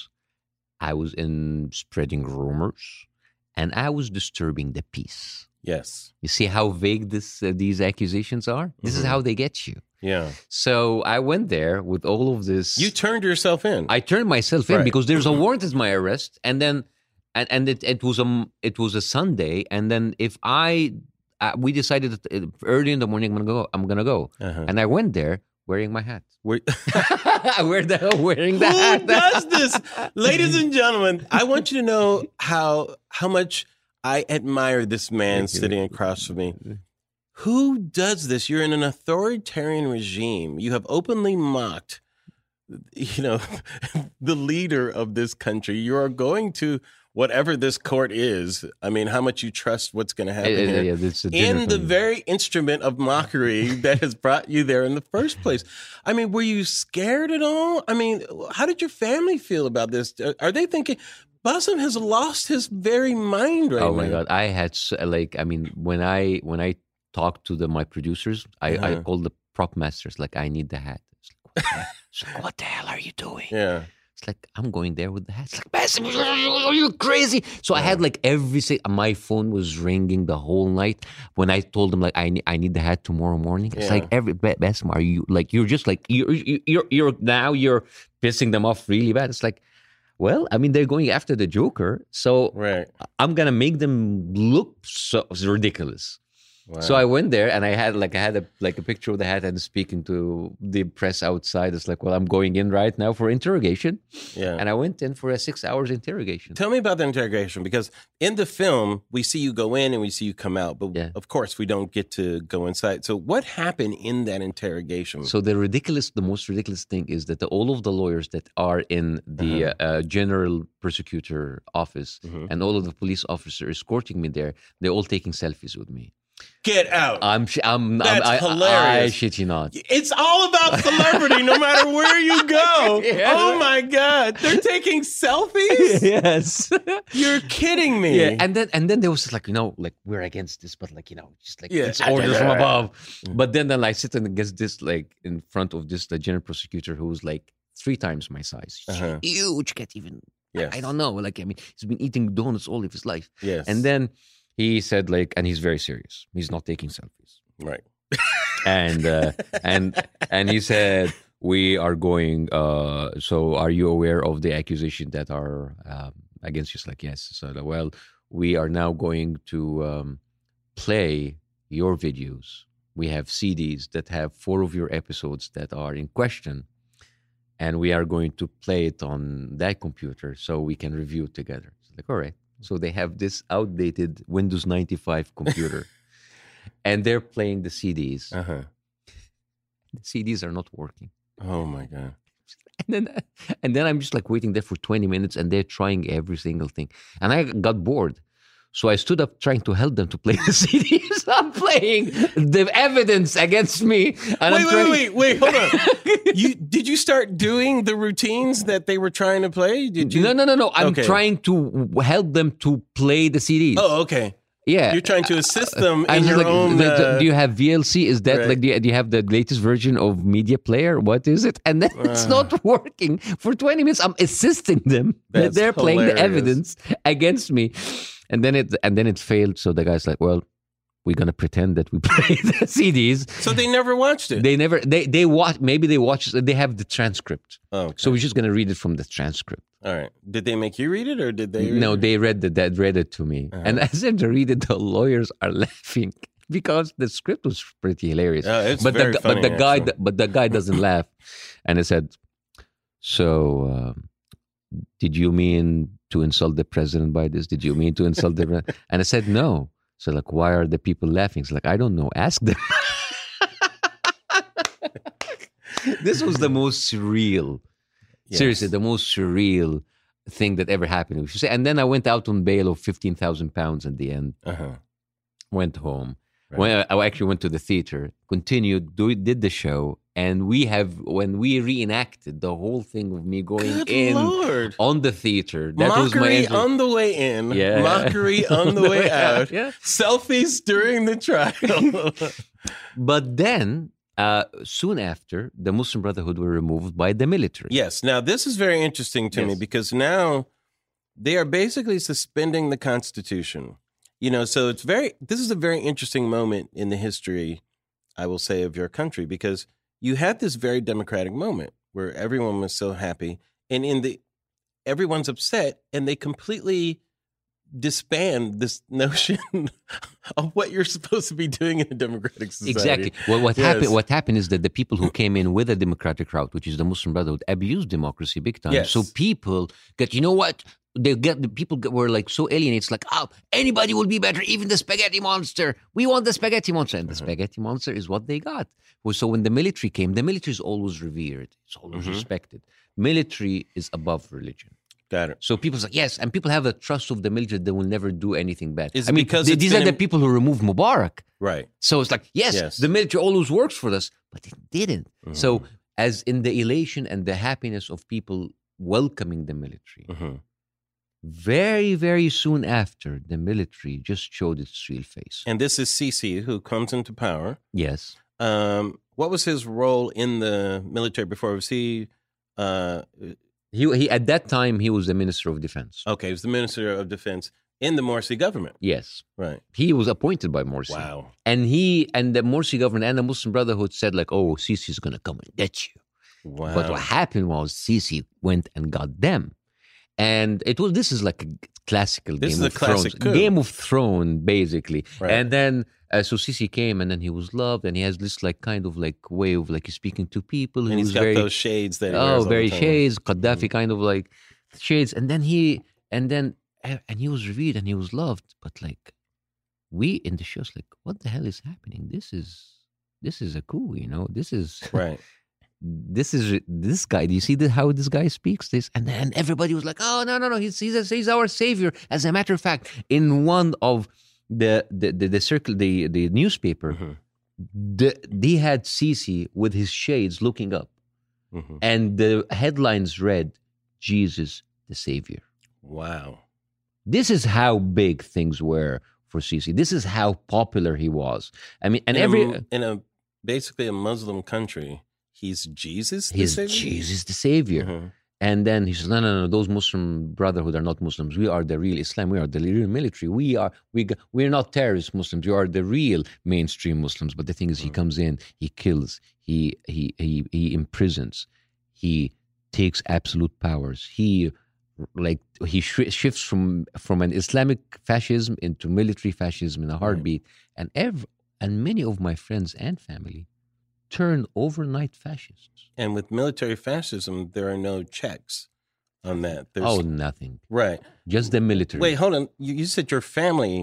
I was in spreading rumors, and I was disturbing the peace. Yes. You see how vague this uh, these accusations are. This is Mhm. how they get you. Yeah. So I went there with all of this. You turned yourself in. I turned myself in because there's a warrant at my arrest, and then and and it, it was a it was a Sunday, and then if I uh, we decided that uh, early in the morning I'm gonna go I'm gonna go, uh-huh. and I went there wearing my hat. Were- wear the wearing the Who hat. does this? Ladies and gentlemen, I want you to know how how much I admire this man sitting across from me. Who does this? You're in an authoritarian regime. You have openly mocked you know the leader of this country. You are going to whatever this court is. I mean, how much you trust what's going to happen uh, here yeah, in the very instrument of mockery that has brought you there in the first place. I mean, were you scared at all? I mean, how did your family feel about this? Are they thinking Bassem has lost his very mind right now. oh my now? god i had like i mean when i when i talked to the my producers i i Uh-huh. called the prop masters like i need the hat it's like, what, the, like, what the hell are you doing Yeah. it's like i'm going there with the hat it's like Bassem, are you crazy so i had like every my phone was ringing the whole night when i told them like i need, I need the hat tomorrow morning it's Yeah. like every Ba- Bassem, are you like you're just like you're, you're you're now you're pissing them off really bad it's like well, I mean, they're going after the Joker, so Right. I'm gonna make them look so ridiculous. Wow. So I went there and I had like I had a like a picture of the hat and speaking to the press outside. It's like, well, I'm going in right now for interrogation, yeah. and I went in for a six hours interrogation. Tell me about the interrogation because in the film we see you go in and we see you come out, but Yeah. of course we don't get to go inside. So what happened in that interrogation? So the ridiculous, the most ridiculous thing is that the, all of the lawyers that are in the Uh-huh. uh, general prosecutor office Mhm. and all of the police officers escorting me there, they're all taking selfies with me. Get out. I'm, I'm, That's I'm I, hilarious. I, shit you not. it's all about celebrity, no matter where you go. Yeah. Oh my god, they're taking selfies. yes. You're kidding me. Yeah, and then and then there was like you know like we're against this, but like you know just like Yeah. it's orders from above. Mm. But then then I sit and against this like in front of this the general prosecutor who's like three times my size, Uh-huh. huge, can't even. Yes. I don't know. Like I mean, he's been eating donuts all of his life, Yes. and then he said like, and he's very serious. He's not taking selfies, right. and uh, and and he said. We are going. Uh, so, are you aware of the accusation that are um, against you? It's like, yes. So, well, we are now going to um, play your videos. We have CDs that have four of your episodes that are in question, and we are going to play it on that computer so we can review it together. It's like, all right. So they have this outdated Windows 95 computer, and they're playing the CDs. Uh huh. The CDs are not working. Oh my god. And then, and then I'm just like waiting there for 20 minutes and they're trying every single thing. And I got bored. So I stood up trying to help them to play the CDs. I'm playing the evidence against me. And I'm Wait, wait, wait, wait. Hold on. you did you start doing the routines that they were trying to play? Did you? No, no, no, no. I'm trying to help them to play the CDs. Oh, okay. yeah. You're trying to assist them in your like, own. uh, do you have VLC? Is that right. like, do you, do you have the latest version of Media Player? What is it? And then it's Uh. not working. For 20 minutes, I'm assisting them. that They're playing the evidence against me. And then it and then it failed. So the guy's like, well, we're gonna pretend that we play the CDs. so they never watched it. They never they they watch maybe they watch they have the transcript. oh, okay. So we're just gonna read it from the transcript. all right. Did they make you read it, or did they? Read No, it? they read the, that read it to me, Uh-huh. and as to read it, the lawyers are laughing because the script was pretty hilarious. Oh, it's but very the funny, but the guy but the guy doesn't laugh, and I said, "So, um, did you mean to insult the president by this? Did you mean to insult the?" pre-" and I said, "No." So like, why are the people laughing? It's like I don't know. Ask them. this was the most surreal Yes. seriously the most surreal thing that ever happened We should say- and then i went out on bail of 15000 pounds at the end Uh-huh. went home Right. when I, I actually went to the theater continued do, did the show and we have when we reenacted the whole thing of me going Good in lord. on the theater that was my Mockery entry. on the way in. Yeah. Mockery on the way out. yeah Selfies during the trial. but then uh, soon after the muslim brotherhood were removed by the military yes. Now this is very interesting to me because now they are basically suspending the Constitution. You know, so it's very. This is a very interesting moment in the history, I will say, of your country because you had this very democratic moment where everyone was so happy, and in the everyone's upset, and they completely disband this notion of what you're supposed to be doing in a democratic society. Exactly. Well, what Yes. happened? What happened is that the people who came in with a democratic route, which is the Muslim Brotherhood, abused democracy big time. Yes. So people get, you know what? They get the people get, were like so alienated. It's like, oh, anybody will be better, even the spaghetti monster. We want the spaghetti monster, and the Mm-hmm. spaghetti monster is what they got. So when the military came, the military is always revered. It's always Mhm. respected. Military is above religion. Got it. So people say yes, and people have a trust of the military. They will never do anything bad. Is I mean, because they- these are been the im- people who removed Mubarak. Right. So it's like, yes, Yes. the military always works for us, but it didn't. So, Mhm. as in the elation and the happiness of people welcoming the military, Mhm. Very, very soon after, the military just showed its real face. And this is Sisi who comes into power. yes. Um, what was his role in the military before? Was he? Uh, He, he At that time, he was the Minister of Defense. okay, he was the minister of defense in the Morsi government. Yes. Right. He was appointed by Morsi. Wow. And he and the Morsi government and the Muslim Brotherhood said, like, oh, Sisi is going to come and get you. Wow. But what happened was Sisi went and got them. And it was this is like a classical This Game of Thrones. coup. Game of Thrones, basically. Right. And then uh, so Sisi came and then he was loved and he has this like kind of like way of like speaking to people. and he he's got very those shades that oh very. Mm-hmm. shades, Gaddafi kind of like shades. And then he and then and he was revered and he was loved. But like we in the shows like, what the hell is happening? This is this is a coup, you know. This is Right. This is this guy. Do you see the, how this guy speaks this? And then everybody was like, "Oh no, no, no! He's he's, he's our savior." As a matter of fact, in one of the the the, the circle the the newspaper Mhm. the, they had Sisi with his shades looking up, Mhm. and the headlines read, "Jesus the Savior." Wow. This is how big things were for Sisi. This is how popular he was. I mean, and in every a, in a basically a Muslim country, he's Jesus. the he's Savior? Jesus the Savior. Mhm. And then he says, no, no, no, those Muslim Brotherhood are not Muslims. We are the real Islam. We are the real military. We are, we we're not terrorist Muslims. We are the real mainstream Muslims. But the thing is, he Mm. comes in, he kills, he, he, he, he imprisons, he takes absolute powers. He, like, he sh- shifts from, from an Islamic fascism into military fascism in a heartbeat. And ev- and many of my friends and family turn overnight fascists. And with military fascism, there are no checks on that. There's, oh, nothing. right. Just the military. Wait, hold on. You, you said your family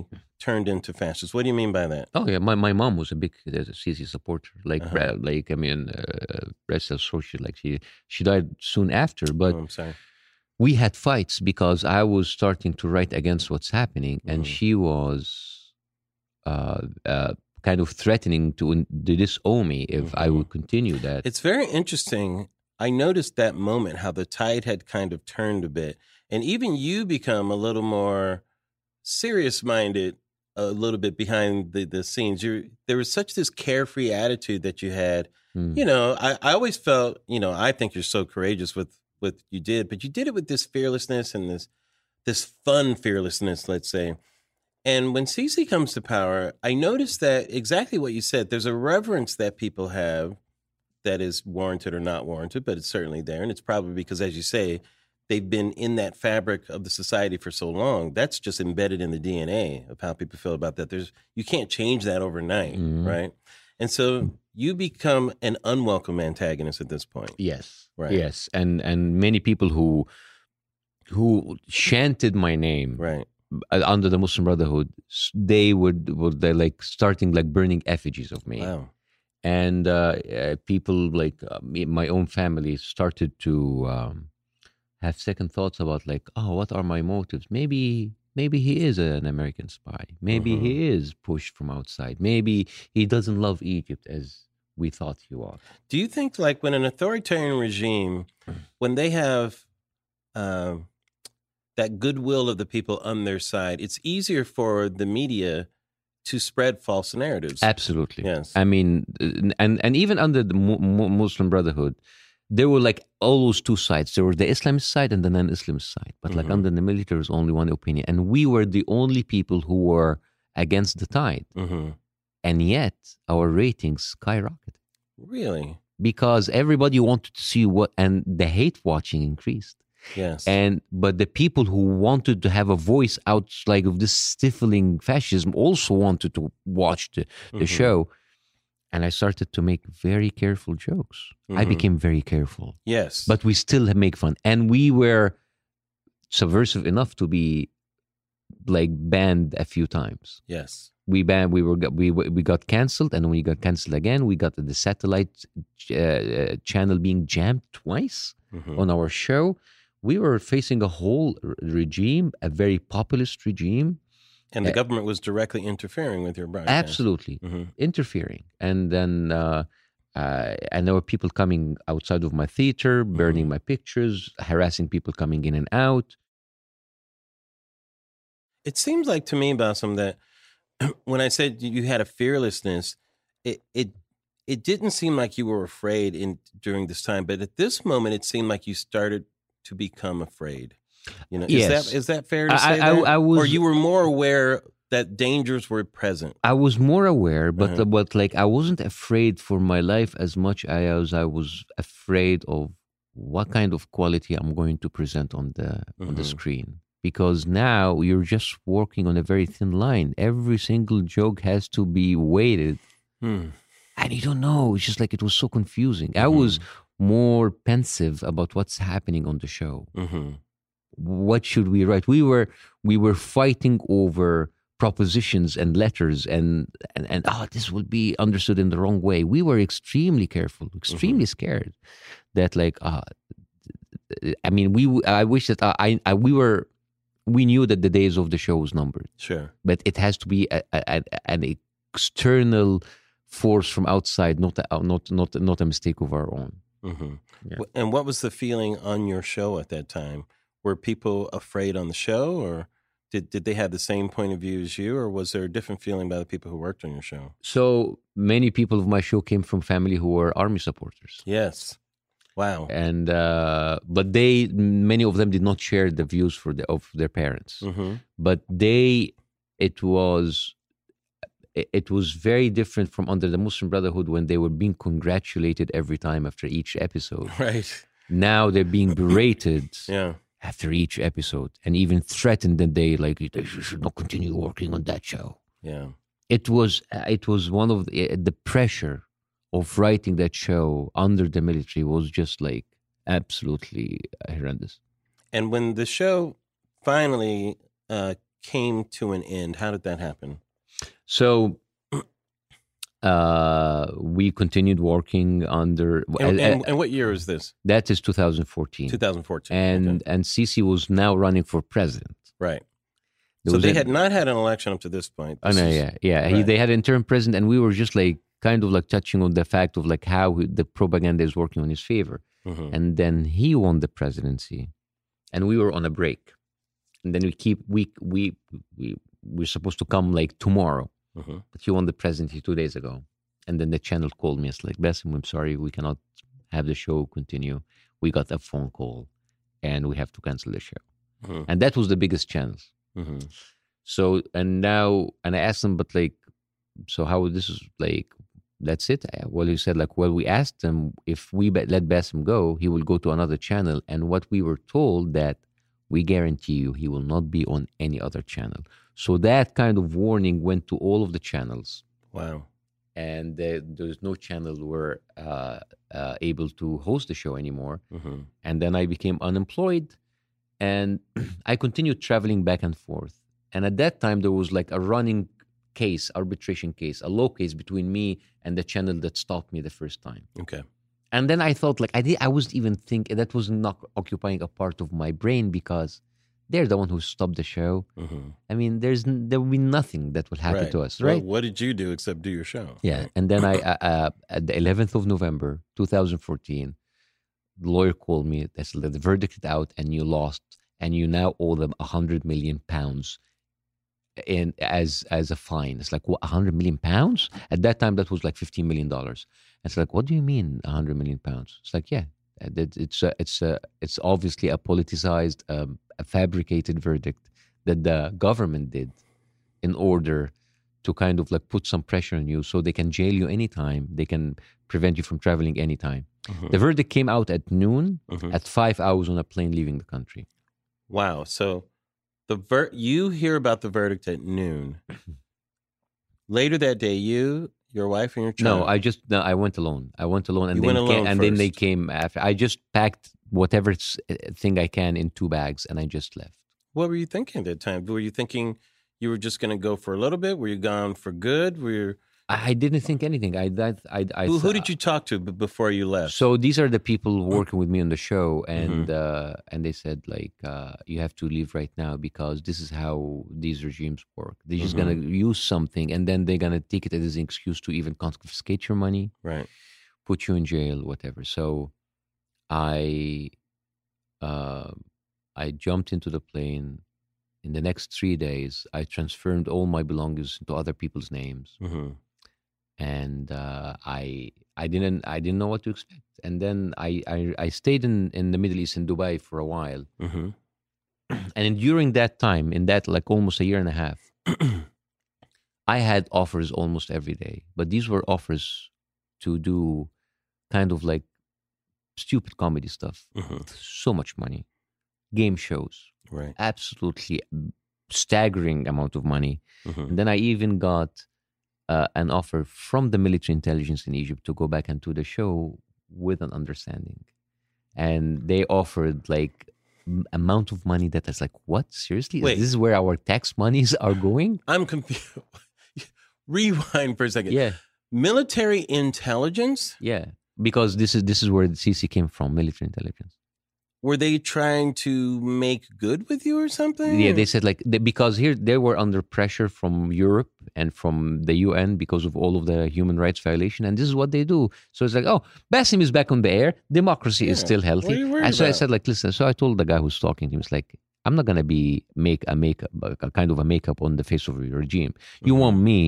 turned into fascists. What do you mean by that? Oh yeah, my, my mom was a big uh, Sisi supporter. Like Uh-huh. Like I mean, uh, rest associate. Like she she died soon after, but oh, I'm sorry. we had fights because I was starting to write against what's happening, and Mhm. she was uh, uh, kind of threatening to, disown me if I Mhm. would continue that. It's very interesting. I noticed that moment how the tide had kind of turned a bit, and even you become a little more serious minded, a little bit behind the, the scenes. You there was such this carefree attitude that you had. Mm. You know, I, I always felt, you know, I think you're so courageous with what you did, but you did it with this fearlessness and this this fun fearlessness, let's say. And when Sisi comes to power, I noticed that exactly what you said. There's a reverence that people have that is warranted or not warranted, but it's certainly there. And it's probably because, as you say, they've been in that fabric of the society for so long. That's just embedded in the DNA of how people feel about that. There's you can't change that overnight, Mhm. right? And so you become an unwelcome antagonist at this point. Yes. Right. Yes. And and many people who who chanted my name Right. Uh, under the Muslim Brotherhood, they would would they like starting like burning effigies of me, Wow. and uh, uh, people like uh, me, my own family started to um, have second thoughts about like, oh, what are my motives? Maybe maybe he is an American spy. Maybe Mhm. he is pushed from outside. Maybe he doesn't love Egypt as we thought he was. Do you think, like, when an authoritarian regime, Mm. when they have um, that goodwill of the people on their side, it's easier for the media to spread false narratives? Absolutely. Yes. I mean, uh, and and even under the Mu- Mu- Muslim Brotherhood, there were like always two sides. There was the Islamist side and the non-Islamist side. But like Mhm. under the military, there was only one opinion, and we were the only people who were against the tide. hmm And yet, our ratings skyrocketed Really? because everybody wanted to see what, and the hate watching increased. Yes. And but the people who wanted to have a voice out like of this stifling fascism also wanted to watch the, the Mhm. show. And I started to make very careful jokes. I Mhm. became very careful, Yes. but we still make fun. And we were subversive enough to be like banned a few times. yes. We banned. We were we we got canceled, and when we got canceled again, we got the satellite uh, uh, channel being jammed twice Mhm. on our show. We were facing a whole regime, a very populist regime, And the uh, government was directly interfering with your broadcast. absolutely hmm interfering. And then, uh, uh, and there were people coming outside of my theater, burning Mhm. my pictures, harassing people coming in and out. It seems like to me, Bassem, that when I said you had a fearlessness, it it it didn't seem like you were afraid in during this time, but at this moment, it seemed like you started to become afraid. You know, is that is that fair to I- say? I-? I or was- you were more aware that dangers were present. I was more aware, but Uh-huh. but like I wasn't afraid for my life as much as I was afraid of what kind of quality I'm going to present on the on the Mhm. screen. Because now you're just working on a very thin line. Every single joke has to be weighted, Hmm. and you don't know. It's just like it was so confusing. I Mhm. was more pensive about what's happening on the show. Hmm what should we write? We were we were fighting over propositions and letters and and, and oh this will be understood in the wrong way. We were extremely careful extremely scared that like uh i mean we i wish that i, I we were we knew that the days of the show was numbered. Sure. but it has to be a, a, a- an external force from outside not a, not not not a mistake of our own hmm Yeah. And what was the feeling on your show at that time? Were people afraid on the show, or did did they have the same point of view as you, or was there a different feeling by the people who worked on your show? so many people of my show came from family who were army supporters Yes. Wow. and uh, but they many of them did not share the views for the of their parents hmm but they it was it was very different from under the muslim brotherhood when they were being congratulated every time after each episode Right. now they're being berated Yeah. after each episode and even threatened that they like you should not continue working on that show Yeah. it was uh, it was one of the, uh, the pressure of writing that show under the military was just like absolutely uh, horrendous And when the show finally uh, came to an end, how did that happen? So uh we continued working under And, uh, and, and what year is this? that is 2014 2014. and Okay. and Sisi was now running for president right. There So they a- had not had an election up to this point. Oh This no, is- yeah, yeah. He, they had an interim president, and we were just like kind of like touching on the fact of like how he- the propaganda is working on his favor. Mhm. And then he won the presidency, and we were on a break. And then we keep we we we we're supposed to come like tomorrow, Mhm. but he won the presidency two days ago. And then the channel called me. It's like, Bassem, I'm sorry, we cannot have the show continue. We got a phone call, and we have to cancel the show. Mhm. And that was the biggest channel. Mhm. So and now and I asked him, but like, so how this is like, that's it. Uh, Well, he said like, well, we asked him if we let Bassem go, he will go to another channel, and what we were told that we guarantee you he will not be on any other channel. So that kind of warning went to all of the channels, Wow. and there there's no channel were uh, uh, able to host the show anymore hmm and then I became unemployed and I continued traveling back and forth. And at that time, there was like a running case, arbitration case, a law case between me and the channel that stopped me the first time. Okay. And then I thought like I did, I wasn't even thinking that was not occupying a part of my brain because they're the one who stopped the show. hmm I mean, there's there will be nothing that will happen right. to us, Well, right? what did you do except do your show? Yeah, and then I, uh, uh, at the 11th of November, 2014, the lawyer called me. They said that the verdict is out, and you lost, and you now owe them a hundred million pounds, in as as a fine. It's like what, a hundred million pounds? At that time, that was like 15 million dollars. It's like, what do you mean, a hundred million pounds? It's like, yeah, uh, it's a, it's a, it's obviously a politicized, um, a fabricated verdict that the government did in order to kind of like put some pressure on you so they can jail you anytime they can prevent you from traveling anytime Mhm. the verdict came out at noon Mhm. at five hours on a plane leaving the country Wow. So the ver- you hear about the verdict at noon. Later that day, you, your wife, and your child. no i just no, i went alone i went alone and You then went came, alone and then they came after i just packed whatever s- uh, thing i can in two bags and i just left What were you thinking at that time? Were you thinking you were just going to go for a little bit? Were you gone for good? Were you, i, didn't think anything i that I, I who, who did you talk to before you left? So these are the people working with me on the show, Mm-hmm. and uh, and they said like uh, you have to leave right now because this is how these regimes work. They're just Mm-hmm. gonna use something, and then they're gonna take it as an excuse to even confiscate your money, right. put you in jail, whatever. So I uh, I jumped into the plane. In the next three days, I transferred all my belongings into other people's names. Hmm and uh, I I didn't I didn't know what to expect. And then I I, I stayed in, in the Middle East in Dubai for a while, hmm and during that time, in that like almost a year and a half, I had offers almost every day, but these were offers to do kind of like stupid comedy stuff, hmm so much money, game shows, Right. absolutely staggering amount of money. hmm And then I even got uh, an offer from the military intelligence in Egypt to go back and do the show with an understanding. And they offered like amount of money that is like, what? Seriously? Wait. This is where our tax monies are going? I'm confused. Rewind for a second. yeah, Military intelligence? yeah. Because this is this is where the Sisi came from, military intelligence. were they trying to make good with you or something? Yeah, they said like they, because here they were under pressure from Europe and from the UN because of all of the human rights violation, and this is what they do. So it's like, oh, Bassem is back on the air. Democracy is Yeah. still What are healthy. And so I said like, listen. So I told the guy who's talking to him, it's like, I'm not gonna be make a makeup, a kind of a makeup on the face of your regime. You Mm-hmm. want me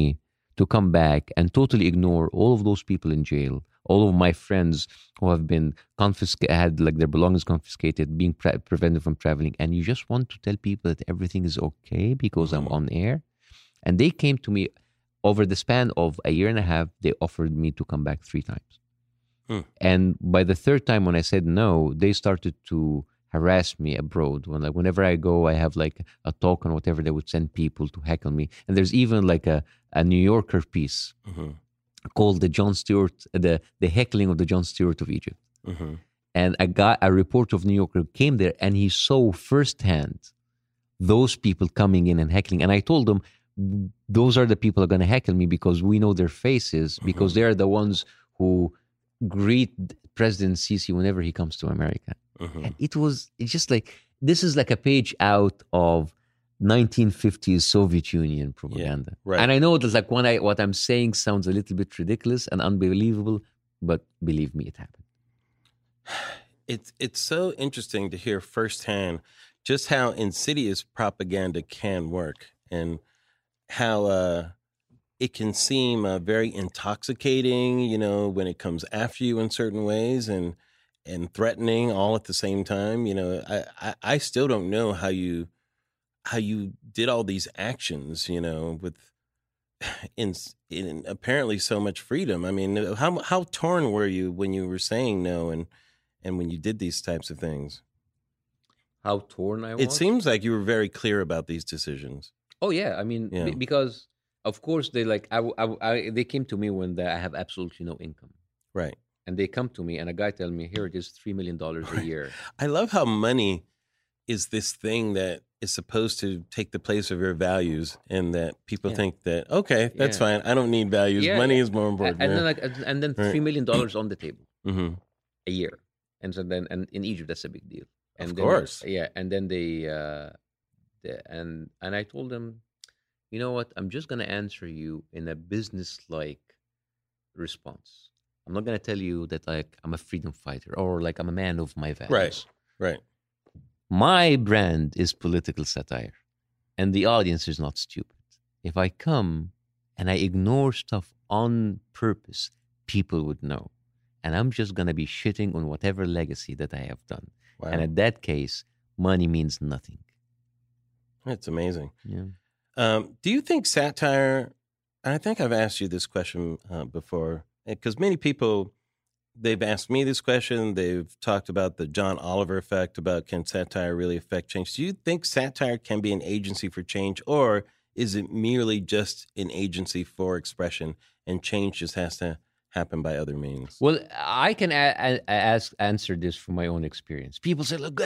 to come back and totally ignore all of those people in jail, all of my friends who have been confiscated, had like their belongings confiscated, being pre- prevented from traveling, and you just want to tell people that everything is okay because I'm Mhm. on air. And they came to me over the span of a year and a half. They offered me to come back three times, Hmm. and by the third time, when I said no, they started to harass me abroad. When like whenever I go, I have like a talk or whatever. They would send people to heckle me, and there's even like a a New Yorker piece Mhm. Called the Jon Stewart, the the heckling of the Jon Stewart of Egypt. Mhm. And a guy, a reporter of New Yorker came there and he saw firsthand those people coming in and heckling. And I told them, those are the people are going to heckle me because we know their faces because Mhm. they're the ones who greet President Sisi whenever he comes to America. Mhm. And it was, it's just like, this is like a page out of 1950s Soviet Union propaganda. right. And I know that like when I, what I'm saying sounds a little bit ridiculous and unbelievable, but believe me, it happened. It's it's so interesting to hear firsthand just how insidious propaganda can work and how uh, it can seem uh, very intoxicating, you know, when it comes after you in certain ways and and threatening all at the same time. You know, I, I, I still don't know how you how you did all these actions, you know, with in, in apparently so much freedom. I mean, uh, how how torn were you when you were saying no and and when you did these types of things? How torn I was. It seems like you were very clear about these decisions. Oh yeah, I mean, Yeah. be- because of course they like I, I, I they came to me when they, I have absolutely no income, Right. and they come to me and a guy tell me here it is three million dollars a year. I love how money is this thing that is supposed to take the place of your values and that people Yeah. think that okay, that's Yeah. fine. I don't need values. Yeah, money is more important. and then like and then three million dollars on the table hmm a year, and so then and in Egypt that's a big deal. And Of then, course. yeah. And then they, uh, the, and and I told them, you know what? I'm just gonna answer you in a business-like response. I'm not gonna tell you that like I'm a freedom fighter or like I'm a man of my values. Right. Right. My brand is political satire, and the audience is not stupid. If I come and I ignore stuff on purpose, people would know. And I'm just going to be shitting on whatever legacy that I have done. Wow. And in that case, money means nothing. That's amazing. Yeah. Um, do you think satire? And I think I've asked you this question uh, before, because many people they've asked me this question. They've talked about the John Oliver effect about can satire really affect change? Do you think satire can be an agency for change, or is it merely just an agency for expression, and change just has to happen by other means? Well, I can a- a- ask answer this from my own experience. People say, "Look,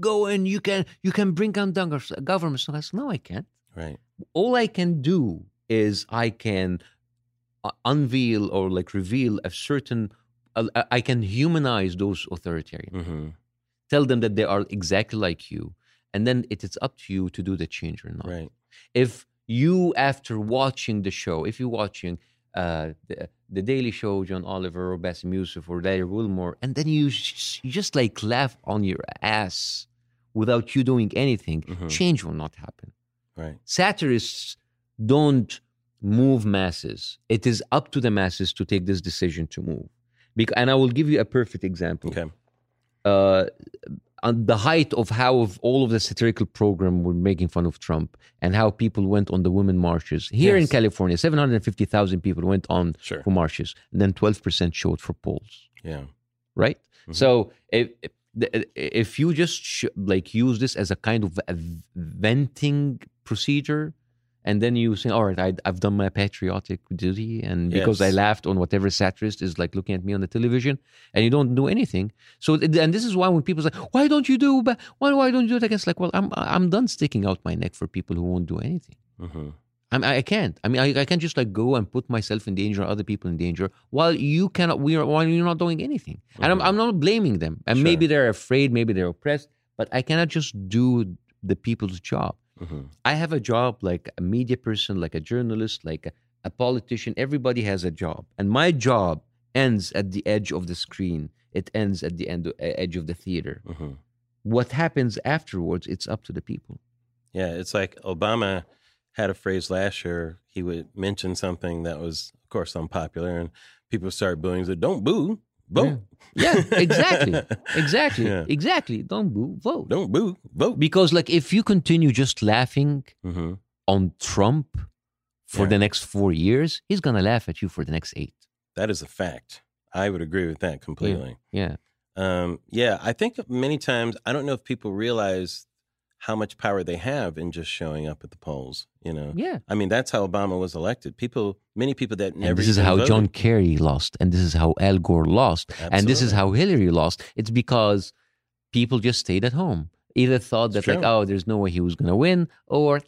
go and you can you can bring down gov- government." So I said, "No, I can't. Right. all I can do is I can uh, unveil or like reveal a certain. I can humanize those authoritarians, hmm tell them that they are exactly like you, and then it is up to you to do the change or not. Right. If you, after watching the show, if you're watching uh, the, the Daily Show, John Oliver or Bassem Youssef or Larry Wilmore, and then you, sh- you just like laugh on your ass without you doing anything, Mhm. change will not happen Right. satirists don't move masses. It is up to the masses to take this decision to move. Bec- and I will give you a perfect example. Okay. Uh, on the height of how of all of the satirical program were making fun of Trump and how people went on the women marches here in California, seven hundred fifty thousand people went on Sure. for marches, and then twelve percent showed for polls Yeah. right? Mhm. So if if- you just sh- like use this as a kind of a venting procedure, and then you say, "All right, I, I've done my patriotic duty," and because I laughed on whatever satirist is like looking at me on the television, and you don't do anything. So and this is why when people say, "Why don't you do? Why why don't you do it?" Against like, well, I'm I'm done sticking out my neck for people who won't do anything. hmm I, mean, I can't. I mean, I, I can't just like go and put myself in danger, or other people in danger, while you cannot. We are while you're not doing anything. And I'm, I'm not blaming them. And Sure. maybe they're afraid, maybe they're oppressed, but I cannot just do the people's job. Mhm. I have a job like a media person, like a journalist, like a, a politician. Everybody has a job, and my job ends at the edge of the screen. It ends at the end, edge of the theater. Mhm. What happens afterwards? It's up to the people. Yeah, it's like Obama had a phrase last year. He would mention something that was, of course, unpopular, and people start booing. He said, "Don't boo, vote." Yeah, exactly, exactly, Yeah. exactly. Don't boo, vote. Don't boo, vote. Because like if you continue just laughing hmm on Trump for Yeah. the next four years, he's gonna laugh at you for the next eight. That is a fact. I would agree with that completely. Yeah. Um, yeah, I think many times I don't know if people realize how much power they have in just showing up at the polls. You know, Yeah. I mean that's how Obama was elected. People, many people that never. and this is how voted. John Kerry lost, and this is how Al Gore lost, and this is how Hillary lost. It's because people just stayed at home. Either thought that like, oh, there's no way he was going to win, or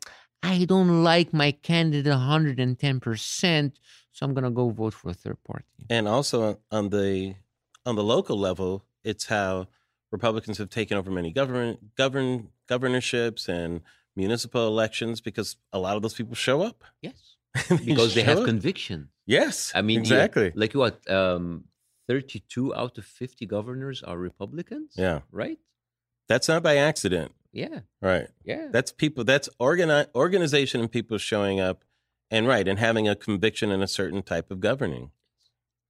I don't like my candidate 110 percent, so I'm going to go vote for a third party. and also on the on the local level, it's how Republicans have taken over many government govern governorships and municipal elections because a lot of those people show up Yes, because they have up. conviction. yes. I mean, exactly. like what? Um, 32 out of 50 governors are Republicans. Yeah, Right. that's not by accident, Yeah. right? Yeah. That's people. That's organi- organization and people showing up, and right, and having a conviction in a certain type of governing.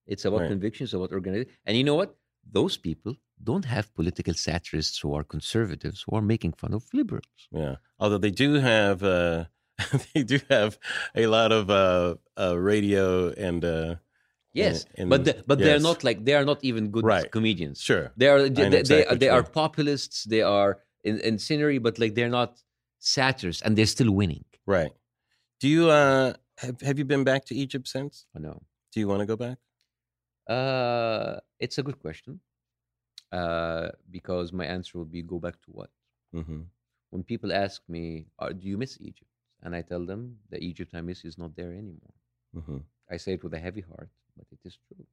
It's about Right. convictions, about organization. And you know what? Those people don't have political satirists who are conservatives who are making fun of liberals. Yeah, although they do have, uh, they do have a lot of uh, uh, radio and uh, Yes, and- but the, but they're not like they are not even good Right. comedians. sure. They are they, they, exactly what they are populists. They are in, scenery, but like they're not satirists, and they're still winning. Right. Do you uh have have you been back to Egypt since? I know. Do you want to go back? Uh, it's a good question. Uh, because my answer will be go back to what? hmm When people ask me, uh, "Do you miss Egypt?" and I tell them the Egypt I miss is not there anymore. hmm I say it with a heavy heart, but it is true.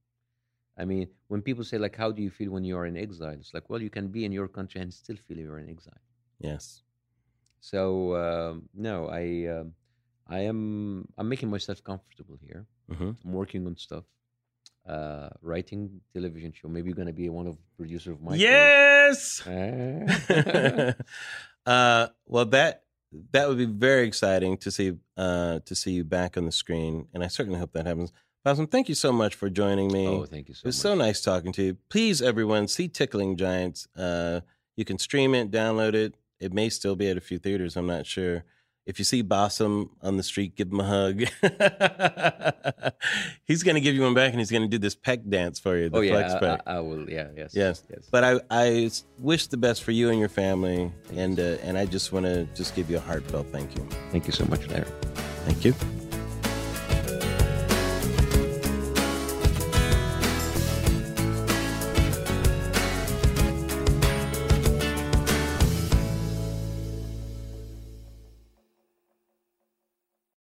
I mean, when people say like, "How do you feel when you are in exile?" It's like, well, you can be in your country and still feel you're in exile. Yes. So um, no, I um, I am I'm making myself comfortable here. hmm I'm working on stuff, uh, writing television show. Maybe you're gonna be one of producer of my. Yes. Uh, well, that that would be very exciting to see uh, to see you back on the screen, and I certainly hope that happens. Bassem, thank you so much for joining me. oh, thank you so it was much. so nice talking to you. Please, everyone, see Tickling Giants. Uh, you can stream it, download it. It may still be at a few theaters. I'm not sure. If you see Bassem on the street, give him a hug. he's going to give you one back, and he's going to do this peck dance for you. The Oh yeah, flex I, peck. I, I will. Yeah, yes, Yes. yes. But I, I wish the best for you and your family, and uh, and I just want to just give you a heartfelt thank you. Thank you so much, Larry. Thank you.